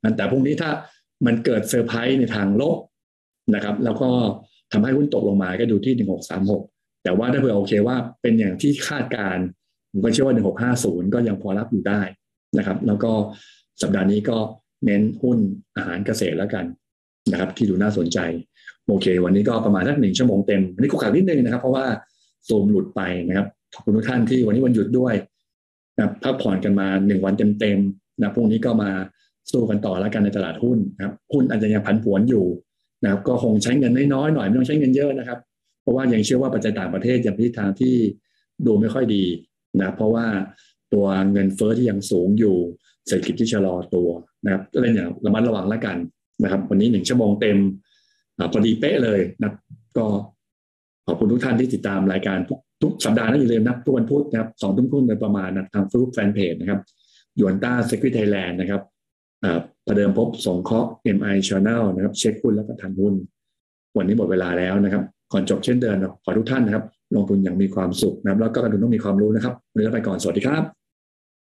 นั่นแต่พรุ่งนี้ถ้ามันเกิดเซอร์ไพรส์ในทางลบนะครับ แล้วก็ทำให้หุ้นตกลงมาก็ดูที่ 1636 แต่ว่าถ้าเผื่อโอเคว่าเป็นอย่างที่คาดการผมก็เชื่อว่า 1650 ก็ยังพอรับอยู่ได้นะครับ แล้วก็สัปดาห์นี้ก็เน้นหุ้นอาหารเกษตรแล้วกัน นะครับ ที่ดูน่าสนใจ โอเค วันนี้ก็ประมาณสักหนึ่งชั่วโมงเต็ม วันนี้กุกขักนิดนึงนะครับ เพราะว่าซูมหลุดไปนะครับ ขอบคุณทุกท่านที่วันนี้วันหยุดด้วยนะพักผ่อนกันมาหนึ่งวันเต็มๆนะพรุ่งนี้ก็มาสู้กันต่อแล้วกันในตลาดหุ้นนะครับหุ้นอาจจะยังผันผวนอยู่นะครับ ก็คงใช้เงินน้อยๆหน่อยไม่ต้องใช้เงินเยอะนะครับ เพราะว่ายังเชื่อว่าปัจจัยต่างประเทศยังเป็นทิศทางที่ดูไม่ค่อยดีนะเพราะว่าตัวเงินเฟอ้อที่ยังสูงอยู่เศรษฐกิจที่ชะลอตัวนะครับก็เลยอย่างระมัดระวังแล้วกัน นะครับ วันนี้หนึ่งชั่วโมงเต็มอพอดีเป๊ะเลยนะก็ขอบคุณทุกท่านที่ติดตามรายการทุกทุกสัปดาห์นะอย่าลืมนะทุกวันพุธนะครับสองทุ่มครึ่งโดยประมาณนะทางฟลุ๊กแฟนเพจนะครับยวนต้าเซกิไทยแลนด์นะครับประเดิมพบสงเคราะห์ MI Channel นะครับเช็คหุ้นแล้วก็ทันหุ้น วันนี้หมดเวลาแล้วนะครับก่อนจบเช่นเดิมขอทุกท่านนะครับ ลงทุนอย่างมีความสุขนะครับแล้วก็การลงทุนต้องมีความรู้นะครับวันนี้ไปก่อนสวัสดีครับ